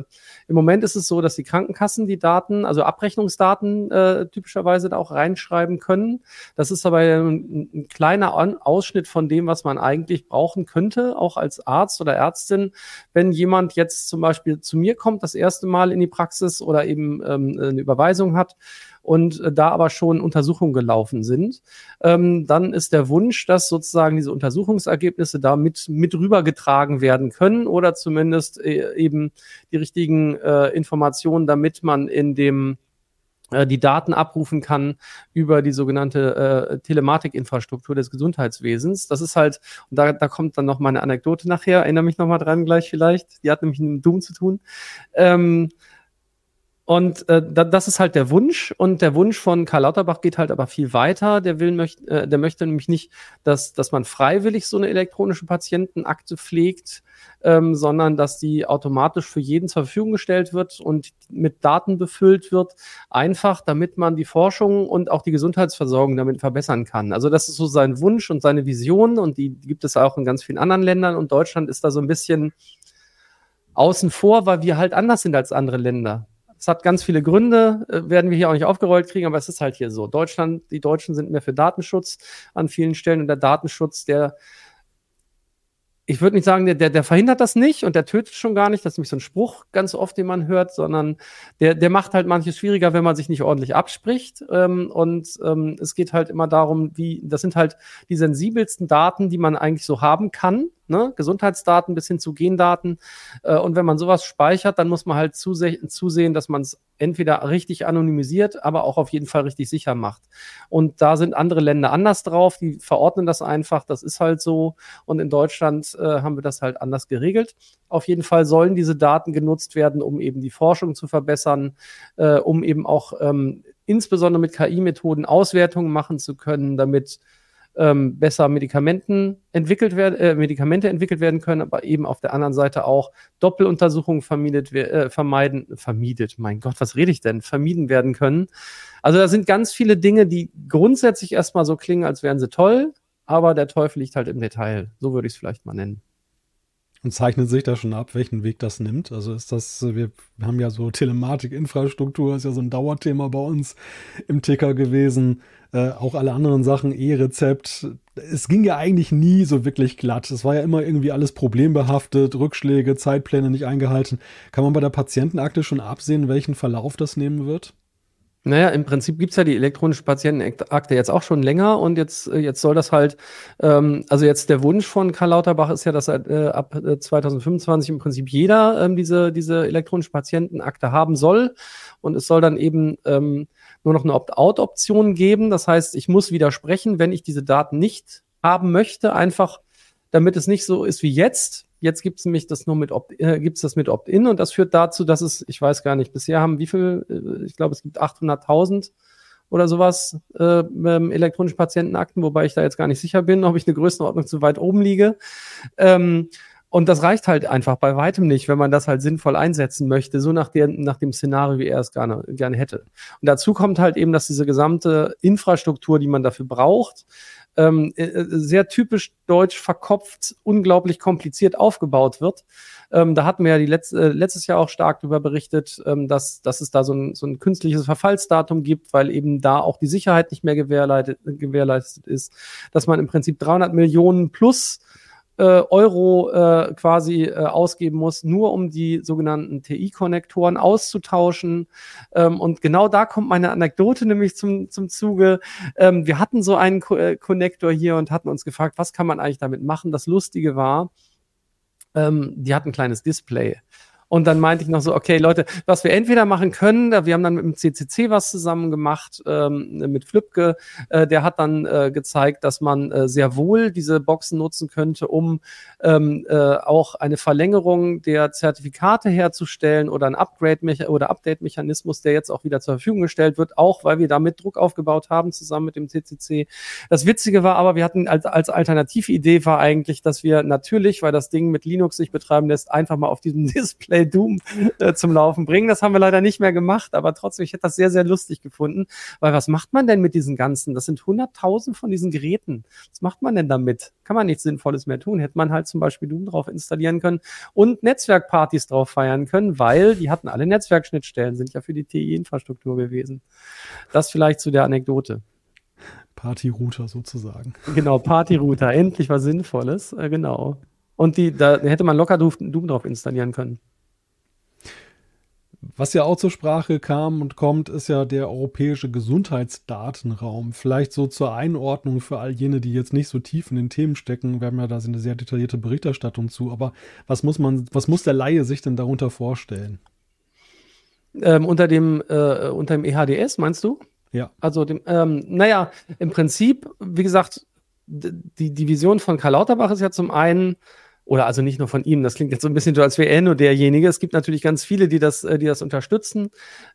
im Moment ist es so, dass die Krankenkassen die Daten, also Abrechnungsdaten äh, typischerweise da auch reinschreiben können. Das ist aber ein, ein kleiner An Ausschnitt von dem, was man eigentlich brauchen könnte, auch als Arzt oder Ärztin, wenn jemand jetzt zum Beispiel zu mir kommt, das erste Mal in die Praxis oder eben ähm, eine Überweisung hat und äh, da aber schon Untersuchungen gelaufen sind, ähm, dann ist der Wunsch, dass sozusagen diese Untersuchungsergebnisse da mit, mit rübergetragen werden können oder zumindest äh, eben die richtigen äh, Informationen, damit man in dem äh, die Daten abrufen kann über die sogenannte äh, Telematikinfrastruktur des Gesundheitswesens. Das ist halt, und da, da kommt dann noch mal eine Anekdote nachher, erinnere mich noch mal dran gleich vielleicht, die hat nämlich mit Doom zu tun. Ähm, und äh, da, das ist halt der Wunsch. Und der Wunsch von Karl Lauterbach geht halt aber viel weiter. Der will möcht, äh, der möchte nämlich nicht, dass, dass man freiwillig so eine elektronische Patientenakte pflegt, ähm, sondern dass die automatisch für jeden zur Verfügung gestellt wird und mit Daten befüllt wird, einfach damit man die Forschung und auch die Gesundheitsversorgung damit verbessern kann. Also das ist so sein Wunsch und seine Vision und die, gibt es auch in ganz vielen anderen Ländern und Deutschland ist da so ein bisschen außen vor, weil wir halt anders sind als andere Länder. Es hat ganz viele Gründe, äh, werden wir hier auch nicht aufgerollt kriegen, aber es ist halt hier so. Deutschland, die Deutschen sind mehr für Datenschutz an vielen Stellen und der Datenschutz, der ich würde nicht sagen, der, der, der verhindert das nicht und der tötet schon gar nicht. Das ist nämlich so ein Spruch ganz oft, den man hört, sondern der, der macht halt manches schwieriger, wenn man sich nicht ordentlich abspricht. Ähm, und ähm, es geht halt immer darum, wie, das sind halt die sensibelsten Daten, die man eigentlich so haben kann ne? Gesundheitsdaten bis hin zu Gendaten. Äh, und wenn man sowas speichert, dann muss man halt zuse zusehen, dass man es entweder richtig anonymisiert, aber auch auf jeden Fall richtig sicher macht. Und da sind andere Länder anders drauf, die verordnen das einfach, das ist halt so. Und in Deutschland äh, haben wir das halt anders geregelt. Auf jeden Fall sollen diese Daten genutzt werden, um eben die Forschung zu verbessern, äh, um eben auch ähm, insbesondere mit KI-Methoden Auswertungen machen zu können, damit ähm, besser Medikamenten entwickelt werden, äh, Medikamente entwickelt werden können, aber eben auf der anderen Seite auch Doppeluntersuchungen vermiedet, äh, vermeiden, vermiedet, mein Gott, was rede ich denn, vermieden werden können. Also da sind ganz viele Dinge, die grundsätzlich erstmal so klingen, als wären sie toll, aber der Teufel liegt halt im Detail. So würde ich es vielleicht mal nennen. Und zeichnet sich da schon ab, welchen Weg das nimmt? Also ist das, wir haben ja so Telematik-Infrastruktur, ist ja so ein Dauerthema bei uns im Ticker gewesen. Äh, auch alle anderen Sachen, E-Rezept. Es ging ja eigentlich nie so wirklich glatt. Es war ja immer irgendwie alles problembehaftet, Rückschläge, Zeitpläne nicht eingehalten. Kann man bei der Patientenakte schon absehen, welchen Verlauf das nehmen wird? Naja, im Prinzip gibt's ja die elektronische Patientenakte jetzt auch schon länger und jetzt, äh, jetzt soll das halt, ähm, also jetzt der Wunsch von Karl Lauterbach ist ja, dass äh, ab 2025 äh, im Prinzip jeder ähm, diese, diese elektronische Patientenakte haben soll und es soll dann eben ähm, nur noch eine Opt-out-Option geben. Das heißt, ich muss widersprechen, wenn ich diese Daten nicht haben möchte, einfach damit es nicht so ist wie jetzt, Jetzt gibt es nämlich das nur mit Opt äh, gibt's das mit Opt-in und das führt dazu, dass es, ich weiß gar nicht, bisher haben wie viel, äh, ich glaube, es gibt 800.000 oder sowas äh, ähm, elektronische Patientenakten, wobei ich da jetzt gar nicht sicher bin, ob ich eine Größenordnung zu weit oben liege. Ähm, und das reicht halt einfach bei weitem nicht, wenn man das halt sinnvoll einsetzen möchte, so nach, der, nach dem Szenario, wie er es gerne, gerne hätte. Und dazu kommt halt eben, dass diese gesamte Infrastruktur, die man dafür braucht, ähm, äh, äh, sehr typisch deutsch verkopft, unglaublich kompliziert aufgebaut wird. Ähm, da hatten wir ja die Letz äh, letztes Jahr auch stark darüber berichtet, ähm, dass, dass es da so ein, so ein künstliches Verfallsdatum gibt, weil eben da auch die Sicherheit nicht mehr gewährleistet, gewährleistet ist, dass man im Prinzip 300 Millionen plus Euro äh, quasi äh, ausgeben muss, nur um die sogenannten TI-Konnektoren auszutauschen. Ähm, und genau da kommt meine Anekdote nämlich zum, zum Zuge. Ähm, wir hatten so einen Ko äh, Konnektor hier und hatten uns gefragt, was kann man eigentlich damit machen? Das Lustige war, ähm, die hatten ein kleines Display. Und dann meinte ich noch so, okay, Leute, was wir entweder machen können, wir haben dann mit dem CCC was zusammen gemacht, ähm, mit Flipke, äh, der hat dann äh, gezeigt, dass man äh, sehr wohl diese Boxen nutzen könnte, um ähm, äh, auch eine Verlängerung der Zertifikate herzustellen oder ein Upgrade oder Update-Mechanismus, der jetzt auch wieder zur Verfügung gestellt wird, auch weil wir damit Druck aufgebaut haben, zusammen mit dem CCC. Das Witzige war aber, wir hatten als, als Alternatividee war eigentlich, dass wir natürlich, weil das Ding mit Linux sich betreiben lässt, einfach mal auf diesem Display Play Doom äh, zum Laufen bringen. Das haben wir leider nicht mehr gemacht, aber trotzdem, ich hätte das sehr, sehr lustig gefunden, weil was macht man denn mit diesen ganzen? Das sind hunderttausend von diesen Geräten. Was macht man denn damit? Kann man nichts Sinnvolles mehr tun. Hätte man halt zum Beispiel Doom drauf installieren können und Netzwerkpartys drauf feiern können, weil die hatten alle Netzwerkschnittstellen, sind ja für die TI-Infrastruktur gewesen. Das vielleicht zu der Anekdote. Party-Router sozusagen. Genau, Party-Router. Endlich was Sinnvolles. Äh, genau. Und die, da hätte man locker Doom drauf installieren können. Was ja auch zur Sprache kam und kommt, ist ja der europäische Gesundheitsdatenraum. Vielleicht so zur Einordnung für all jene, die jetzt nicht so tief in den Themen stecken. Wir haben ja da eine sehr detaillierte Berichterstattung zu. Aber was muss man, was muss der Laie sich denn darunter vorstellen? Ähm, unter dem, äh, unter dem EHDS meinst du? Ja. Also dem, ähm, naja, im Prinzip, wie gesagt, die, die Vision von Karl Lauterbach ist ja zum einen, oder also nicht nur von ihm, das klingt jetzt so ein bisschen so, als wäre er nur derjenige. Es gibt natürlich ganz viele, die das, äh, die das unterstützen,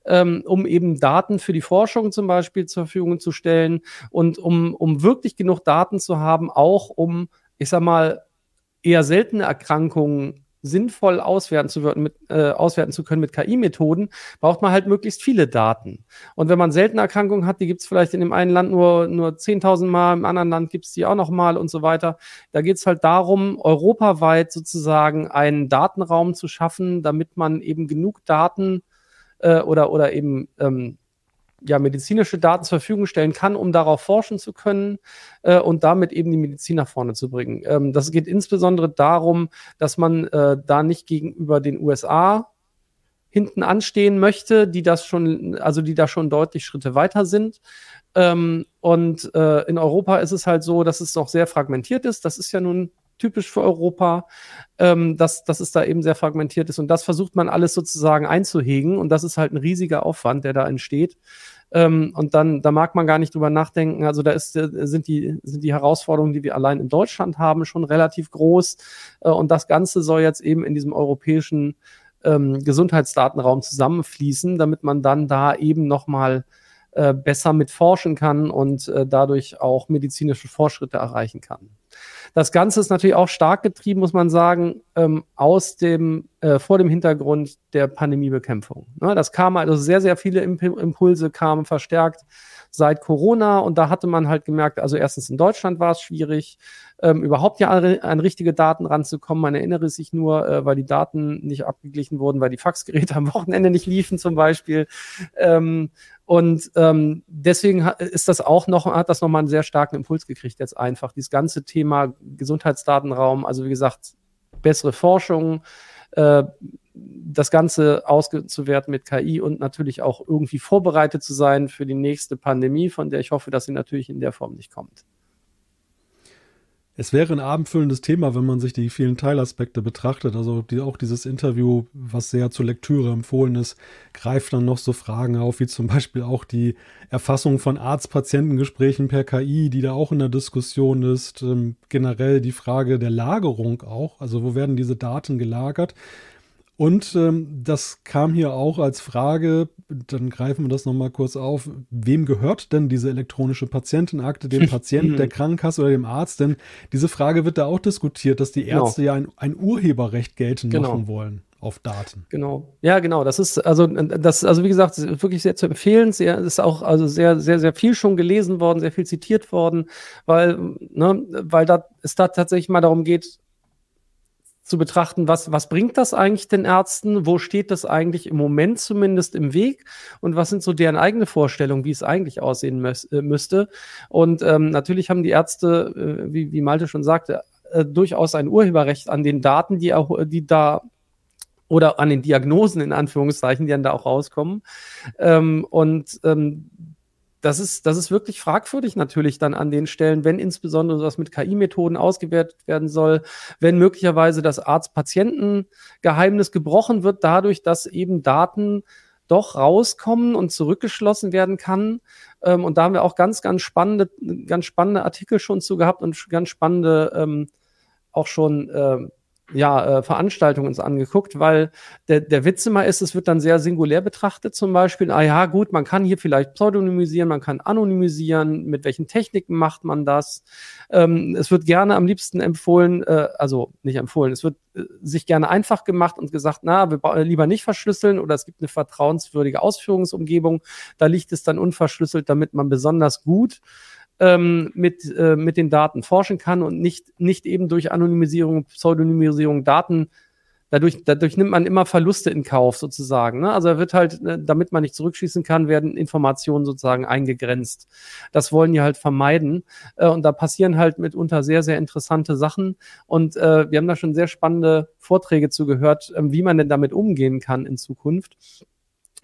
ähm, um eben Daten für die Forschung zum Beispiel zur Verfügung zu stellen und um, um wirklich genug Daten zu haben, auch um, ich sag mal, eher seltene Erkrankungen sinnvoll auswerten zu, mit, äh, auswerten zu können mit KI-Methoden, braucht man halt möglichst viele Daten. Und wenn man seltene Erkrankungen hat, die gibt es vielleicht in dem einen Land nur, nur 10.000 Mal, im anderen Land gibt es die auch noch mal und so weiter. Da geht es halt darum, europaweit sozusagen einen Datenraum zu schaffen, damit man eben genug Daten äh, oder, oder eben ähm, ja, medizinische Daten zur Verfügung stellen kann, um darauf forschen zu können äh, und damit eben die Medizin nach vorne zu bringen. Ähm, das geht insbesondere darum, dass man äh, da nicht gegenüber den USA hinten anstehen möchte, die das schon, also die da schon deutlich Schritte weiter sind. Ähm, und äh, in Europa ist es halt so, dass es noch sehr fragmentiert ist. Das ist ja nun typisch für Europa, ähm, dass, dass es da eben sehr fragmentiert ist. Und das versucht man alles sozusagen einzuhegen. Und das ist halt ein riesiger Aufwand, der da entsteht. Ähm, und dann, da mag man gar nicht drüber nachdenken. Also da ist, äh, sind, die, sind die Herausforderungen, die wir allein in Deutschland haben, schon relativ groß. Äh, und das Ganze soll jetzt eben in diesem europäischen ähm, Gesundheitsdatenraum zusammenfließen, damit man dann da eben nochmal äh, besser mit forschen kann und äh, dadurch auch medizinische Fortschritte erreichen kann. Das Ganze ist natürlich auch stark getrieben, muss man sagen, ähm, aus dem, äh, vor dem Hintergrund der Pandemiebekämpfung. Ne, das kam also sehr, sehr viele Imp Impulse kamen verstärkt seit Corona und da hatte man halt gemerkt, also erstens in Deutschland war es schwierig, ähm, überhaupt ja an, richtige Daten ranzukommen. Man erinnere sich nur, äh, weil die Daten nicht abgeglichen wurden, weil die Faxgeräte am Wochenende nicht liefen zum Beispiel. Ähm, und ähm, deswegen ist das auch noch, hat das nochmal einen sehr starken Impuls gekriegt jetzt einfach. Dieses ganze Thema Gesundheitsdatenraum, also wie gesagt, bessere Forschung, äh, das Ganze auszuwerten mit KI und natürlich auch irgendwie vorbereitet zu sein für die nächste Pandemie, von der ich hoffe, dass sie natürlich in der Form nicht kommt. Es wäre ein abendfüllendes Thema, wenn man sich die vielen Teilaspekte betrachtet. Also die, auch dieses Interview, was sehr zur Lektüre empfohlen ist, greift dann noch so Fragen auf, wie zum Beispiel auch die Erfassung von Arzt-Patientengesprächen per KI, die da auch in der Diskussion ist. Ähm, generell die Frage der Lagerung auch. Also wo werden diese Daten gelagert? Und ähm, das kam hier auch als Frage, dann greifen wir das nochmal kurz auf, wem gehört denn diese elektronische Patientenakte, dem Patienten, der Krankenkasse oder dem Arzt? Denn diese Frage wird da auch diskutiert, dass die genau. Ärzte genau. ja ein, ein, Urheberrecht geltend genau. machen wollen auf Daten. Genau. Ja, genau. Das ist also das also wie gesagt wirklich sehr zu empfehlen. Sehr ist auch also sehr sehr sehr viel schon gelesen worden, sehr viel zitiert worden, weil ne, weil da es da tatsächlich mal darum geht, zu betrachten, was, was bringt das eigentlich den Ärzten? Wo steht das eigentlich im Moment zumindest im Weg? Und was sind so deren eigene Vorstellungen, wie es eigentlich aussehen müß, äh, müsste? Und ähm, natürlich haben die Ärzte, äh, wie, wie Malte schon sagte, äh, durchaus ein Urheberrecht an den Daten, die, auch, die da oder an den Diagnosen in Anführungszeichen, die dann da auch rauskommen. Ähm, und ähm, das ist, das ist wirklich fragwürdig natürlich dann an den Stellen, wenn insbesondere was mit KI-Methoden ausgewertet werden soll, wenn möglicherweise das Arzt-Patienten-Geheimnis gebrochen wird, dadurch, dass eben Daten doch rauskommen und zurückgeschlossen werden kann. Ähm, und da haben wir auch ganz, ganz spannende, ganz spannende Artikel schon zu gehabt und ganz spannende ähm, auch schon äh, ja, äh, Veranstaltungen uns angeguckt, weil der, der Witz immer ist, es wird dann sehr singulär betrachtet, zum Beispiel, ah ja, gut, man kann hier vielleicht pseudonymisieren, man kann anonymisieren, mit welchen Techniken macht man das? Ähm, es wird gerne am liebsten empfohlen, äh, also nicht empfohlen, es wird äh, sich gerne einfach gemacht und gesagt, na, wir lieber nicht verschlüsseln oder es gibt eine vertrauenswürdige Ausführungsumgebung, da liegt es dann unverschlüsselt, damit man besonders gut ähm, mit, äh, mit den Daten forschen kann und nicht, nicht eben durch Anonymisierung, Pseudonymisierung Daten dadurch, dadurch nimmt man immer Verluste in Kauf sozusagen. Ne? Also er wird halt, äh, damit man nicht zurückschießen kann, werden Informationen sozusagen eingegrenzt. Das wollen die halt vermeiden. Äh, und da passieren halt mitunter sehr, sehr interessante Sachen. Und äh, wir haben da schon sehr spannende Vorträge zugehört, äh, wie man denn damit umgehen kann in Zukunft.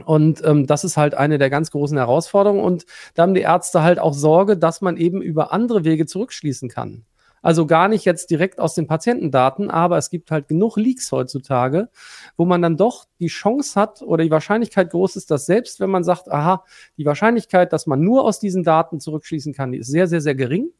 Und ähm, das ist halt eine der ganz großen Herausforderungen. Und da haben die Ärzte halt auch Sorge, dass man eben über andere Wege zurückschließen kann. Also gar nicht jetzt direkt aus den Patientendaten, aber es gibt halt genug Leaks heutzutage, wo man dann doch die Chance hat oder die Wahrscheinlichkeit groß ist, dass selbst wenn man sagt, aha, die Wahrscheinlichkeit, dass man nur aus diesen Daten zurückschließen kann, die ist sehr, sehr, sehr gering.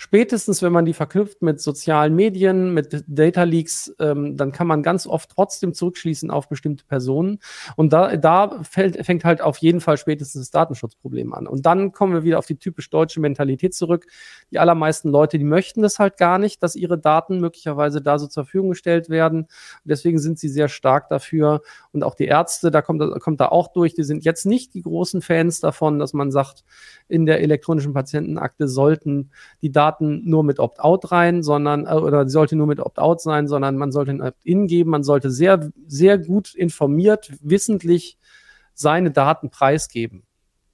Spätestens, wenn man die verknüpft mit sozialen Medien, mit Data Leaks, ähm, dann kann man ganz oft trotzdem zurückschließen auf bestimmte Personen. Und da, da fällt, fängt halt auf jeden Fall spätestens das Datenschutzproblem an. Und dann kommen wir wieder auf die typisch deutsche Mentalität zurück. Die allermeisten Leute, die möchten das halt gar nicht, dass ihre Daten möglicherweise da so zur Verfügung gestellt werden. Und deswegen sind sie sehr stark dafür. Und auch die Ärzte, da kommt, kommt da auch durch, die sind jetzt nicht die großen Fans davon, dass man sagt, in der elektronischen Patientenakte sollten die Daten nur mit Opt-out rein, sondern, äh, oder sollte nur mit Opt-out sein, sondern man sollte ein Opt-in geben, man sollte sehr, sehr gut informiert, wissentlich seine Daten preisgeben.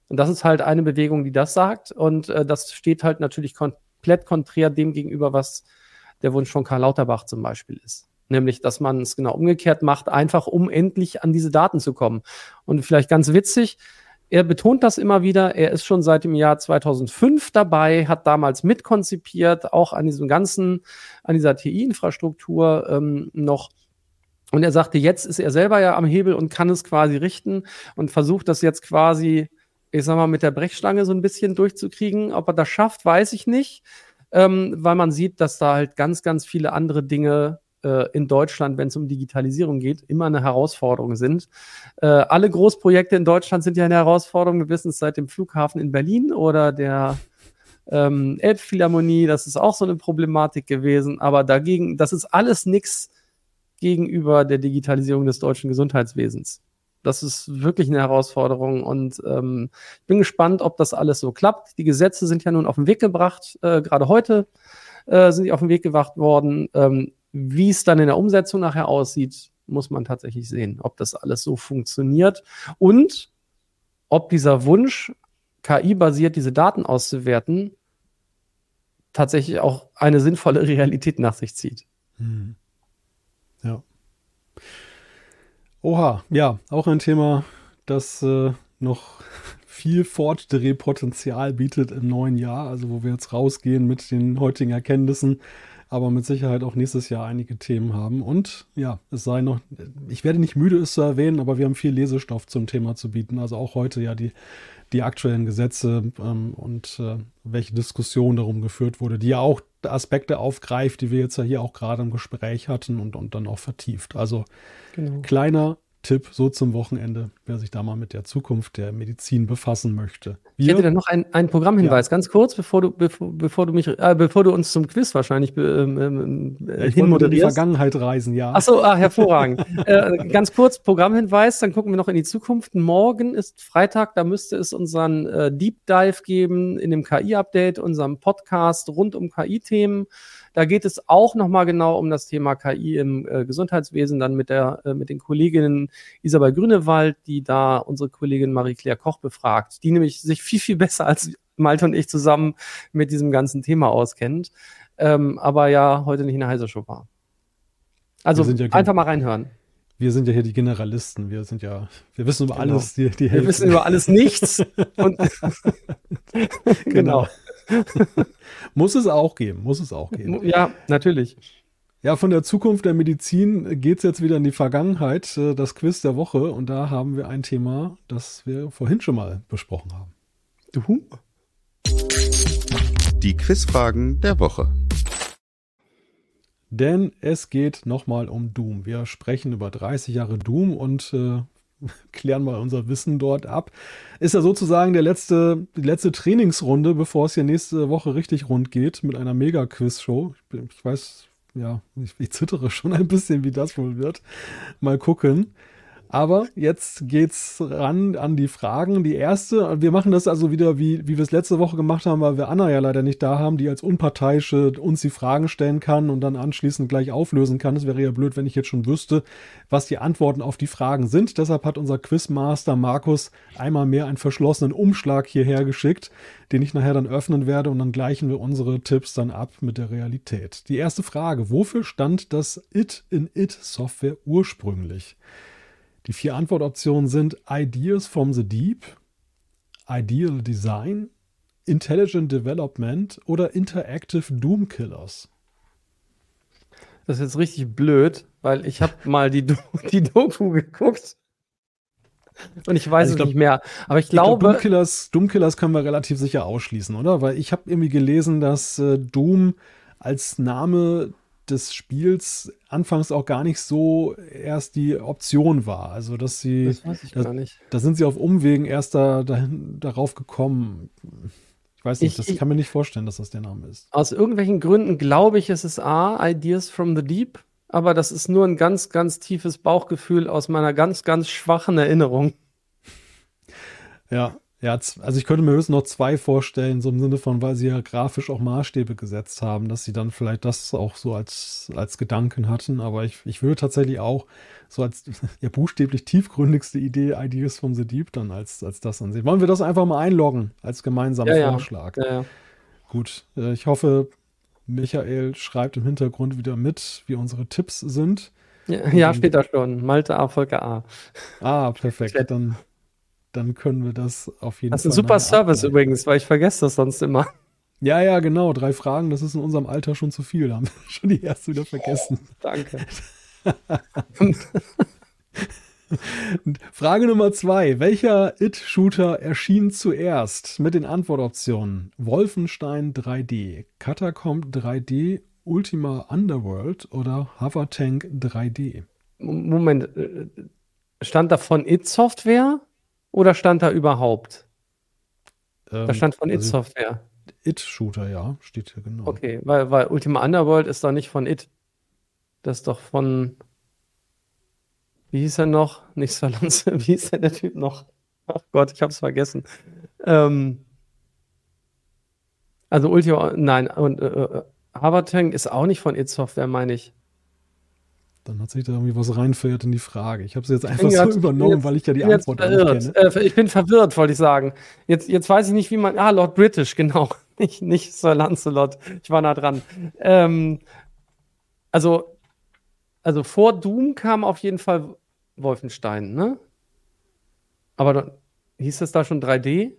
Und das ist halt eine Bewegung, die das sagt. Und äh, das steht halt natürlich komplett konträr dem gegenüber, was der Wunsch von Karl Lauterbach zum Beispiel ist. Nämlich, dass man es genau umgekehrt macht, einfach um endlich an diese Daten zu kommen. Und vielleicht ganz witzig, er betont das immer wieder. Er ist schon seit dem Jahr 2005 dabei, hat damals mitkonzipiert, auch an diesem ganzen, an dieser TI-Infrastruktur ähm, noch. Und er sagte, jetzt ist er selber ja am Hebel und kann es quasi richten und versucht das jetzt quasi, ich sag mal, mit der Brechstange so ein bisschen durchzukriegen. Ob er das schafft, weiß ich nicht, ähm, weil man sieht, dass da halt ganz, ganz viele andere Dinge äh, in Deutschland, wenn es um Digitalisierung geht, immer eine Herausforderung sind. Äh, alle Großprojekte in Deutschland sind ja eine Herausforderung. Wir wissen es seit dem Flughafen in Berlin oder der ähm, Elbphilharmonie. Das ist auch so eine Problematik gewesen. Aber dagegen, das ist alles nichts gegenüber der Digitalisierung des deutschen Gesundheitswesens. Das ist wirklich eine Herausforderung und ähm, ich bin gespannt, ob das alles so klappt. Die Gesetze sind ja nun auf den Weg gebracht, äh, gerade heute äh, sind die auf den Weg gebracht worden. Ähm, wie es dann in der Umsetzung nachher aussieht, muss man tatsächlich sehen, ob das alles so funktioniert und ob dieser Wunsch, KI-basiert diese Daten auszuwerten, tatsächlich auch eine sinnvolle Realität nach sich zieht. Hm. Ja. Oha, ja, auch ein Thema, das äh, noch viel Fortdrehpotenzial bietet im neuen Jahr, also wo wir jetzt rausgehen mit den heutigen Erkenntnissen aber mit Sicherheit auch nächstes Jahr einige Themen haben. Und ja, es sei noch, ich werde nicht müde, es zu erwähnen, aber wir haben viel Lesestoff zum Thema zu bieten. Also auch heute ja die, die aktuellen Gesetze ähm, und äh, welche Diskussion darum geführt wurde, die ja auch Aspekte aufgreift, die wir jetzt ja hier auch gerade im Gespräch hatten und, und dann auch vertieft. Also genau. kleiner Tipp so zum Wochenende, wer sich da mal mit der Zukunft der Medizin befassen möchte. Wir, ich hätte da noch einen, einen Programmhinweis, ja. ganz kurz, bevor du, bevor, bevor du mich, äh, bevor du uns zum Quiz wahrscheinlich ähm, ähm, äh, ich wollte in die Vergangenheit reisen, ja. Achso, ah, hervorragend. äh, ganz kurz Programmhinweis, dann gucken wir noch in die Zukunft. Morgen ist Freitag, da müsste es unseren äh, Deep Dive geben in dem KI-Update, unserem Podcast rund um KI-Themen. Da geht es auch nochmal genau um das Thema KI im äh, Gesundheitswesen, dann mit, der, äh, mit den Kolleginnen Isabel Grünewald, die da unsere Kollegin Marie-Claire Koch befragt, die nämlich sich viel, viel besser als Malte und ich zusammen mit diesem ganzen Thema auskennt, ähm, aber ja heute nicht in der Heise Show war. Also ja einfach mal reinhören. Wir sind ja hier die Generalisten. Wir sind ja, wir wissen über genau. alles. Die, die wir wissen über alles nichts. und genau. genau. muss es auch geben, muss es auch geben. Ja, natürlich. Ja, von der Zukunft der Medizin geht es jetzt wieder in die Vergangenheit, äh, das Quiz der Woche. Und da haben wir ein Thema, das wir vorhin schon mal besprochen haben. Du? Die Quizfragen der Woche. Denn es geht nochmal um Doom. Wir sprechen über 30 Jahre Doom und äh, klären mal unser Wissen dort ab. Ist ja sozusagen der letzte, die letzte Trainingsrunde, bevor es hier nächste Woche richtig rund geht mit einer Mega-Quiz-Show. Ich, ich, weiß, ja, ich, ich zittere schon ein bisschen, wie das wohl wird. Mal gucken. Aber jetzt geht's ran an die Fragen. Die erste, wir machen das also wieder, wie, wie wir es letzte Woche gemacht haben, weil wir Anna ja leider nicht da haben, die als Unparteiische uns die Fragen stellen kann und dann anschließend gleich auflösen kann. Es wäre ja blöd, wenn ich jetzt schon wüsste, was die Antworten auf die Fragen sind. Deshalb hat unser Quizmaster Markus einmal mehr einen verschlossenen Umschlag hierher geschickt, den ich nachher dann öffnen werde und dann gleichen wir unsere Tipps dann ab mit der Realität. Die erste Frage, wofür stand das It in It Software ursprünglich? Die vier Antwortoptionen sind Ideas from the Deep, Ideal Design, Intelligent Development oder Interactive Doom Killers. Das ist jetzt richtig blöd, weil ich habe mal die, die Doku geguckt und ich weiß also ich glaub, es nicht mehr. Aber ich glaube. Ich glaub, Doom, Killers, Doom Killers können wir relativ sicher ausschließen, oder? Weil ich habe irgendwie gelesen, dass äh, Doom als Name des Spiels anfangs auch gar nicht so erst die Option war. Also, dass sie. Das weiß ich da, gar nicht. Da sind sie auf Umwegen erst da, dahin, darauf gekommen. Ich weiß nicht, ich, das ich, kann mir nicht vorstellen, dass das der Name ist. Aus irgendwelchen Gründen glaube ich, es ist A, Ideas from the Deep, aber das ist nur ein ganz, ganz tiefes Bauchgefühl aus meiner ganz, ganz schwachen Erinnerung. Ja, Ja, also ich könnte mir höchstens noch zwei vorstellen, so im Sinne von, weil sie ja grafisch auch Maßstäbe gesetzt haben, dass sie dann vielleicht das auch so als, als Gedanken hatten. Aber ich, ich würde tatsächlich auch so als ja buchstäblich tiefgründigste Idee Ideas from the Deep dann als, als das ansehen. Wollen wir das einfach mal einloggen als gemeinsamen Ja. Vorschlag? Ja, ja. Gut, äh, ich hoffe, Michael schreibt im Hintergrund wieder mit, wie unsere Tipps sind. Ja, ja, steht da schon. Malte A, Volker A. Ah, perfekt. Dann, dann können wir das auf jeden Das ist Fall. ein super Service abgleichen. übrigens, weil ich vergesse das sonst immer. Ja, ja, genau. Drei Fragen, das ist in unserem Alter schon zu viel. Da haben wir schon die erste wieder vergessen. Danke. Und Frage Nummer zwei. Welcher It-Shooter erschien zuerst mit den Antwortoptionen? Wolfenstein 3D, Catacomb 3D, Ultima Underworld oder Hovertank 3D? M- Moment, äh, stand da von It Software oder stand da überhaupt? Ähm, Da stand von It also Software. It-Shooter, ja, steht hier genau. Okay, weil, weil Ultima Underworld ist doch nicht von It. Das ist doch von. Wie hieß er noch? Nicht Salons, wie hieß der, der Typ noch? Ach Gott, ich hab's vergessen. Ähm, also Ultima, nein, und äh, äh, Habertank ist auch nicht von It Software, meine ich. Dann hat sich da irgendwie was reinverirrt in die Frage. Ich habe sie jetzt einfach so grad- übernommen, jetzt- weil ich ja die Antwort nicht kenne. Äh, ich bin verwirrt, wollte ich sagen. Jetzt, jetzt weiß ich nicht, wie man. Ah, Lord British, genau. Nicht, nicht Sir Lancelot. Ich war nah dran. Ähm, also, also vor Doom kam auf jeden Fall Wolfenstein, ne? Aber dann, hieß das da schon 3D?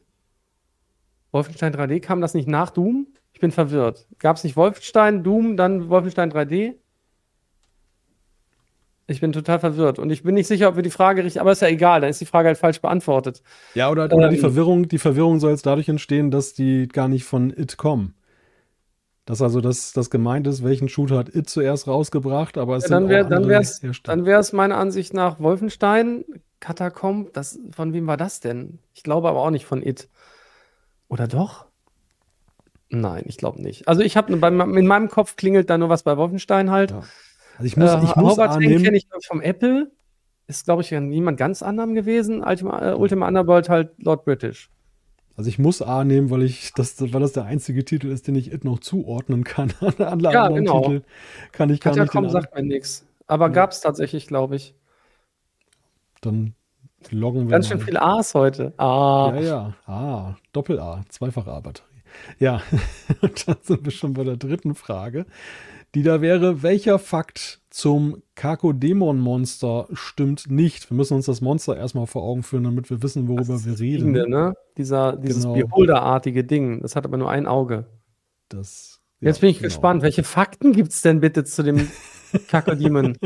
Wolfenstein 3D, kam das nicht nach Doom? Ich bin verwirrt. Gab es nicht Wolfenstein, Doom, dann Wolfenstein 3D? Ich bin total verwirrt und ich bin nicht sicher, ob wir die Frage richtig, aber ist ja egal, dann ist die Frage halt falsch beantwortet. Ja, oder, oder die Ähm. Verwirrung, die Verwirrung soll jetzt dadurch entstehen, dass die gar nicht von It kommen. Dass also das, das gemeint ist, welchen Shooter hat It zuerst rausgebracht, aber es Ja, sind dann wär- auch dann wär's-. Dann wäre es meiner Ansicht nach Wolfenstein, Katakomb, das, von wem war das denn? Ich glaube aber auch nicht von It. Oder doch? Nein, ich glaube nicht. Also ich habe in meinem Kopf klingelt da nur was bei Wolfenstein halt. Ja. Also ich muss, Äh, ich muss Hovertank annehmen, kenne ich vom Apple. Ist, glaube ich, ja niemand ganz anderem gewesen. Ultima, äh, Ultima Underworld halt Lord British. also ich muss A nehmen, weil ich das, weil das der einzige Titel ist, den ich It noch zuordnen kann. Alle anderen Ja, genau. Titel kann ich gar nicht. Den sagt mir nichts. Aber gab es tatsächlich, glaube ich. Dann loggen wir Ganz schön viele A's heute. Ah. Ja, ja. Ah, Doppel-A, Zweifach-A-Batterie. Ja, und dann sind wir schon bei der dritten Frage, die da wäre, welcher Fakt zum Kakodämon-Monster stimmt nicht? Wir müssen uns das Monster erstmal vor Augen führen, damit wir wissen, worüber Das wir reden. Fliegende, ne? Dieser, dieses Genau. Beholder-artige Ding. Das hat aber nur ein Auge. Das, Jetzt ja, bin ich genau. gespannt. Welche Fakten gibt es denn bitte zu dem Kakodemon?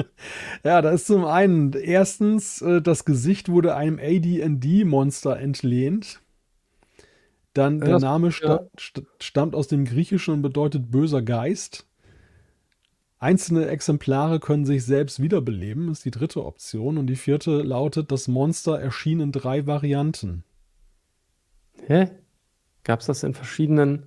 Ja, da ist zum einen erstens, äh, das Gesicht wurde einem AD&D-Monster entlehnt. Dann Ja, der Name st stammt aus dem Griechischen und bedeutet böser Geist. Einzelne Exemplare können sich selbst wiederbeleben, ist die dritte Option. Und die vierte lautet, das Monster erschien in drei Varianten. Hä? Gab es das in verschiedenen?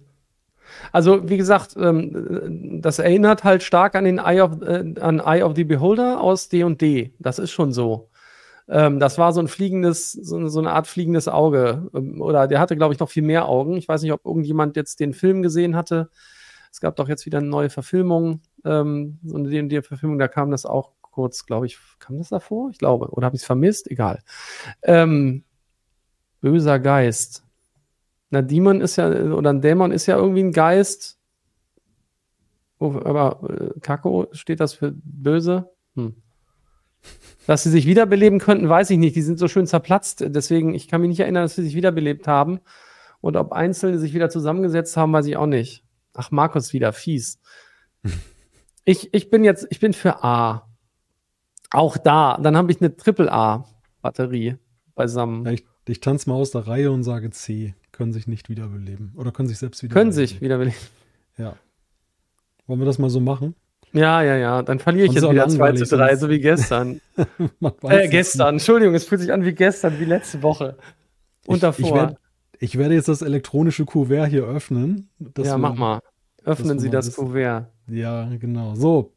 Also, wie gesagt, ähm, das erinnert halt stark an den Eye of, äh, an Eye of the Beholder aus D&D. Das ist schon so. Ähm, das war so ein fliegendes, so, so eine Art fliegendes Auge. Ähm, Oder der hatte, glaube ich, noch viel mehr Augen. Ich weiß nicht, ob irgendjemand jetzt den Film gesehen hatte. Es gab doch jetzt wieder eine neue Verfilmung, ähm, so eine D&D-Verfilmung, da kam das auch kurz, glaube ich, kam das davor? Ich glaube. Oder habe ich es vermisst? Egal. Ähm, böser Geist. Na, Demon ist ja, oder ein Dämon ist ja irgendwie ein Geist. Oh, aber äh, Kako, steht das für böse? Hm. Dass sie sich wiederbeleben könnten, weiß ich nicht. Die sind so schön zerplatzt. Deswegen, ich kann mich nicht erinnern, dass sie sich wiederbelebt haben. Und ob Einzelne sich wieder zusammengesetzt haben, weiß ich auch nicht. Ach, Markus wieder, fies. Ich, ich bin jetzt, ich bin für A. Auch da. Dann habe ich eine Triple-A-Batterie beisammen. Ich, ich tanze mal aus der Reihe und sage C. Können sich nicht wiederbeleben. Oder können sich selbst Können wiederbeleben. sich wiederbeleben. Ja. Wollen wir das mal so machen? Ja, ja, ja. Dann verliere ich jetzt wieder auch 2 langweilig, zu 3, sonst- so wie gestern. Äh, es gestern. Entschuldigung, es fühlt sich an wie gestern, wie letzte Woche. Und Ich- davor. Ich werde, ich werde jetzt das elektronische Kuvert hier öffnen. ja, mach mal. Öffnen Sie das. Kuvert. Ja, genau. So.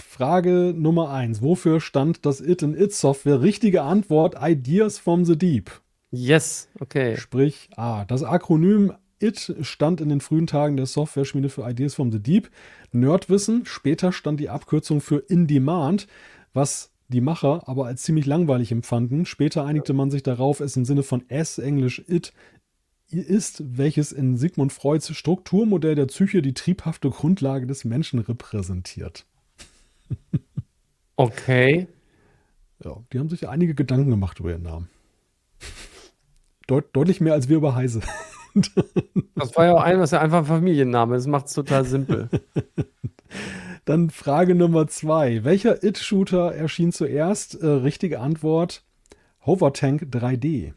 Frage Nummer eins. Wofür stand das It in It Software? Richtige Antwort: Ideas from the Deep. Yes, okay. Sprich A. Das Akronym IT stand in den frühen Tagen der Software-Schmiede für Ideas from the Deep. Nerdwissen, später stand die Abkürzung für In Demand, was die Macher aber als ziemlich langweilig empfanden. Später einigte man sich darauf, es im Sinne von S, Englisch It, ist, welches in Sigmund Freuds Strukturmodell der Psyche die triebhafte Grundlage des Menschen repräsentiert. Okay. Ja, die haben sich einige Gedanken gemacht über ihren Namen. Deut deutlich mehr als wir über Heise. Das war ja auch ein, ist ja einfach ein Familienname. Das macht es total simpel. Dann Frage Nummer zwei. Welcher It-Shooter erschien zuerst? Äh, richtige Antwort: Hovertank 3D.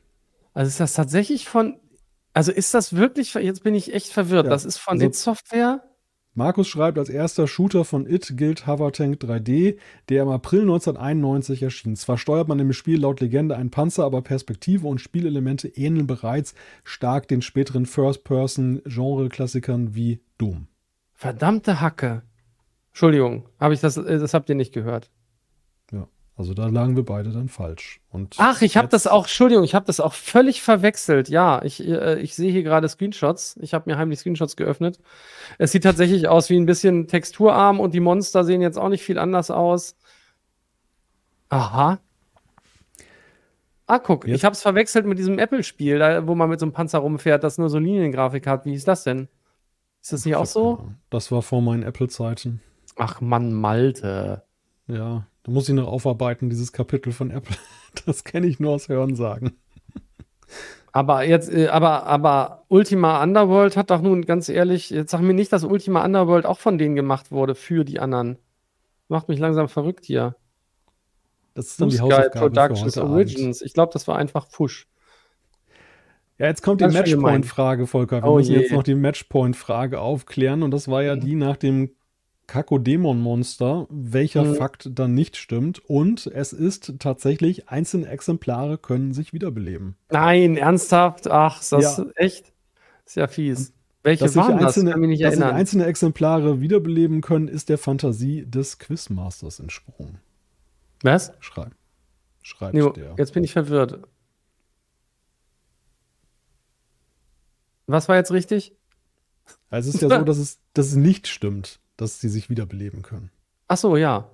Also ist das tatsächlich von. Also ist das wirklich. Jetzt bin ich echt verwirrt. Ja, das ist von also- It Software. Markus schreibt, als erster Shooter von It gilt Hovertank 3D, der im April 1991 erschien. Zwar steuert man im Spiel laut Legende einen Panzer, aber Perspektive und Spielelemente ähneln bereits stark den späteren First-Person-Genre-Klassikern wie Doom. Verdammte Hacke. Entschuldigung, habe ich das, äh, das habt ihr nicht gehört. Also da lagen wir beide dann falsch. Und Ach, ich habe das auch, Entschuldigung, ich habe das auch völlig verwechselt. Ja, ich, äh, ich sehe hier gerade Screenshots. Ich habe mir heimlich Screenshots geöffnet. Es sieht tatsächlich aus wie ein bisschen texturarm und die Monster sehen jetzt auch nicht viel anders aus. Aha. Ah, guck, Jetzt- ich habe es verwechselt mit diesem Apple-Spiel, wo man mit so einem Panzer rumfährt, das nur so Liniengrafik hat. Wie ist das denn? Ist das nicht auch so? Das war vor meinen Apple-Zeiten. Ach Mann, Malte. Ja, da muss ich noch aufarbeiten, dieses Kapitel von Apple. Das kenne ich nur aus Hörensagen. Aber jetzt, äh, aber, aber Ultima Underworld hat doch nun ganz ehrlich, jetzt sag mir nicht, dass Ultima Underworld auch von denen gemacht wurde für die anderen. Macht mich langsam verrückt hier. Das ist dann die Hausaufgabe Productions heute Abend. Origins. Ich glaube, das war einfach Push. Ja, jetzt kommt die schön gemein. Matchpoint-Frage, Volker. Wir Oh müssen je. jetzt noch die Matchpoint-Frage aufklären. Und das war ja Mhm. die nach dem Kakodämon-Monster, welcher Mhm. Fakt dann nicht stimmt. Und es ist tatsächlich, einzelne Exemplare können sich wiederbeleben. Nein, ernsthaft? Ach, ist das Ja. echt? Ist ja fies. Welche Dass waren das? einzelne, Kann mich nicht dass sich erinnern. einzelne Exemplare wiederbeleben können, ist der Fantasie des Quizmasters entsprungen. Was? Schreibt. Schreibt Nee, der. jetzt bin ich verwirrt. Was war jetzt richtig? Also es ist ja so, dass es, dass es nicht stimmt, dass sie sich wiederbeleben können. Ach so, ja.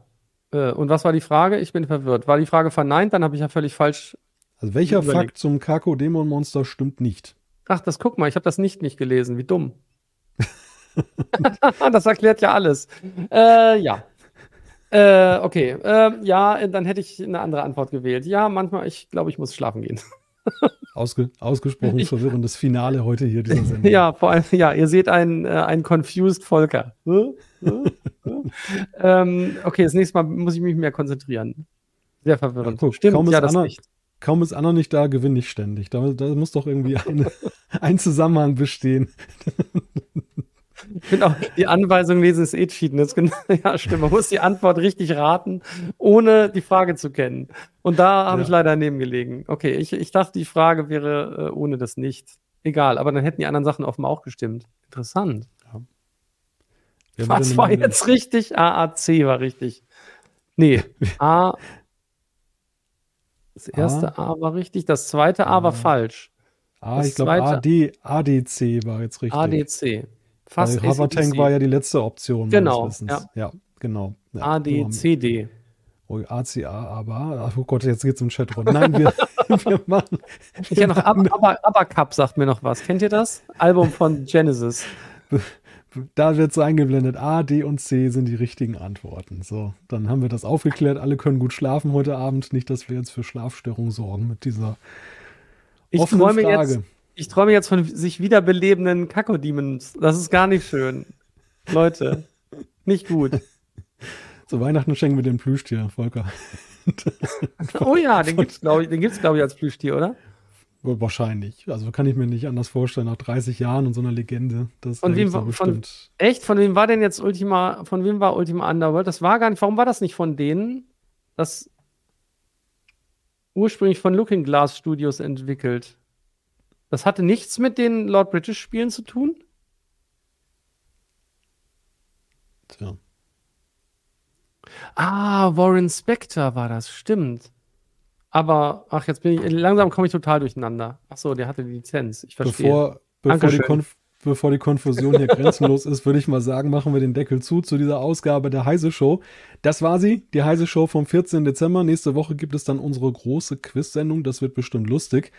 Äh, Und was war die Frage? Ich bin verwirrt. War die Frage verneint? Dann habe ich ja völlig falsch. Also welcher Überleg- Fakt zum Kakodämon-Monster stimmt nicht? Ach, das guck mal, ich habe das nicht nicht gelesen. Wie dumm. das erklärt ja alles. Äh, ja. Äh, okay. Äh, ja, dann hätte ich eine andere Antwort gewählt. Ja, manchmal, ich glaube, ich muss schlafen gehen. Ausge, ausgesprochen Ich- verwirrendes Finale heute hier dieser Sendung. Ja, vor allem, ja, ihr seht einen, äh, einen confused Volker. Hä? Ähm, okay, das nächste Mal muss ich mich mehr konzentrieren. Sehr verwirrend. Guck, Stimmt, kaum ist ja, das Anna- nicht. Kaum ist Anna nicht da, gewinne ich ständig. Da, da muss doch irgendwie ein, ein Zusammenhang bestehen. Ich finde auch, die Anweisung lesen ist eh cheaten. Das ist genau, ja, stimmt. Man muss die Antwort richtig raten, ohne die Frage zu kennen. Und da habe Ja. ich leider daneben gelegen. Okay, ich, ich dachte, die Frage wäre äh, ohne das nicht. Egal, aber dann hätten die anderen Sachen offenbar auch gestimmt. Interessant. Wer war Was war jetzt richtig? AAC war richtig. Nee, A. Das erste A, war richtig, das zweite A war Ah. falsch. Ah, das ich glaube AD, ADC war jetzt richtig. ADC. Fast Weil AC/DC. war ja die letzte Option. Genau, ja. ja, genau. Ja, ADCD. Oh, ACA, aber, oh Gott, jetzt geht's im Chat rund. Nein, wir, wir machen. Ich ja noch Ab Aber Abacup sagt mir noch was. Kennt ihr das? Album von Genesis. Da wird so eingeblendet, A, D und C sind die richtigen Antworten. So, dann haben wir das aufgeklärt. Alle können gut schlafen heute Abend. Nicht, dass wir jetzt für Schlafstörungen sorgen mit dieser Ich offenen träume Frage. jetzt, ich träume jetzt von sich wiederbelebenden Kakodemons. Das ist gar nicht schön. Leute, nicht gut. Zu Weihnachten schenken wir den Plüschtier, Volker. Oh ja, den gibt's glaube ich, den gibt's glaube ich als Plüschtier, oder? Wahrscheinlich. Also kann ich mir nicht anders vorstellen, nach 30 Jahren und so einer Legende. Das Von wem war- von-. Echt? Von wem war denn jetzt Ultima, von wem war Ultima Underworld? Das war gar nicht, warum war das nicht von denen? Das ursprünglich von Looking Glass Studios entwickelt. Das hatte nichts mit den Lord British Spielen zu tun? Tja. Ah, Warren Spector war das, stimmt. Aber, ach, jetzt bin ich, langsam komme ich total durcheinander. Ach so, der hatte die Lizenz. Ich verstehe. Bevor, bevor, die, Konf bevor die Konfusion hier grenzenlos ist, würde ich mal sagen, machen wir den Deckel zu zu dieser Ausgabe der Heise Show. Das war sie, die Heise Show vom 14. Dezember. Nächste Woche gibt es dann unsere große Quiz-Sendung. Das wird bestimmt lustig.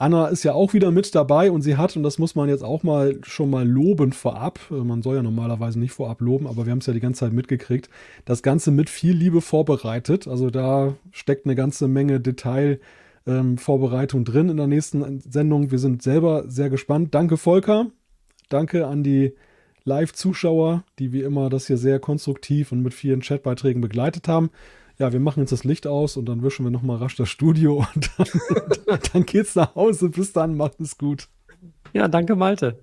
Anna ist ja auch wieder mit dabei und sie hat, und das muss man jetzt auch mal schon mal loben vorab, äh, man soll ja normalerweise nicht vorab loben, aber wir haben es ja die ganze Zeit mitgekriegt, das Ganze mit viel Liebe vorbereitet. Also da steckt eine ganze Menge Detailvorbereitung ähm, drin in der nächsten Sendung. Wir sind selber sehr gespannt. Danke, Volker. Danke an die Live-Zuschauer, die wie immer das hier sehr konstruktiv und mit vielen Chatbeiträgen begleitet haben ja, wir machen jetzt das Licht aus und dann wischen wir nochmal rasch das Studio und dann, dann geht's nach Hause. Bis dann, macht es gut. Ja, danke, Malte.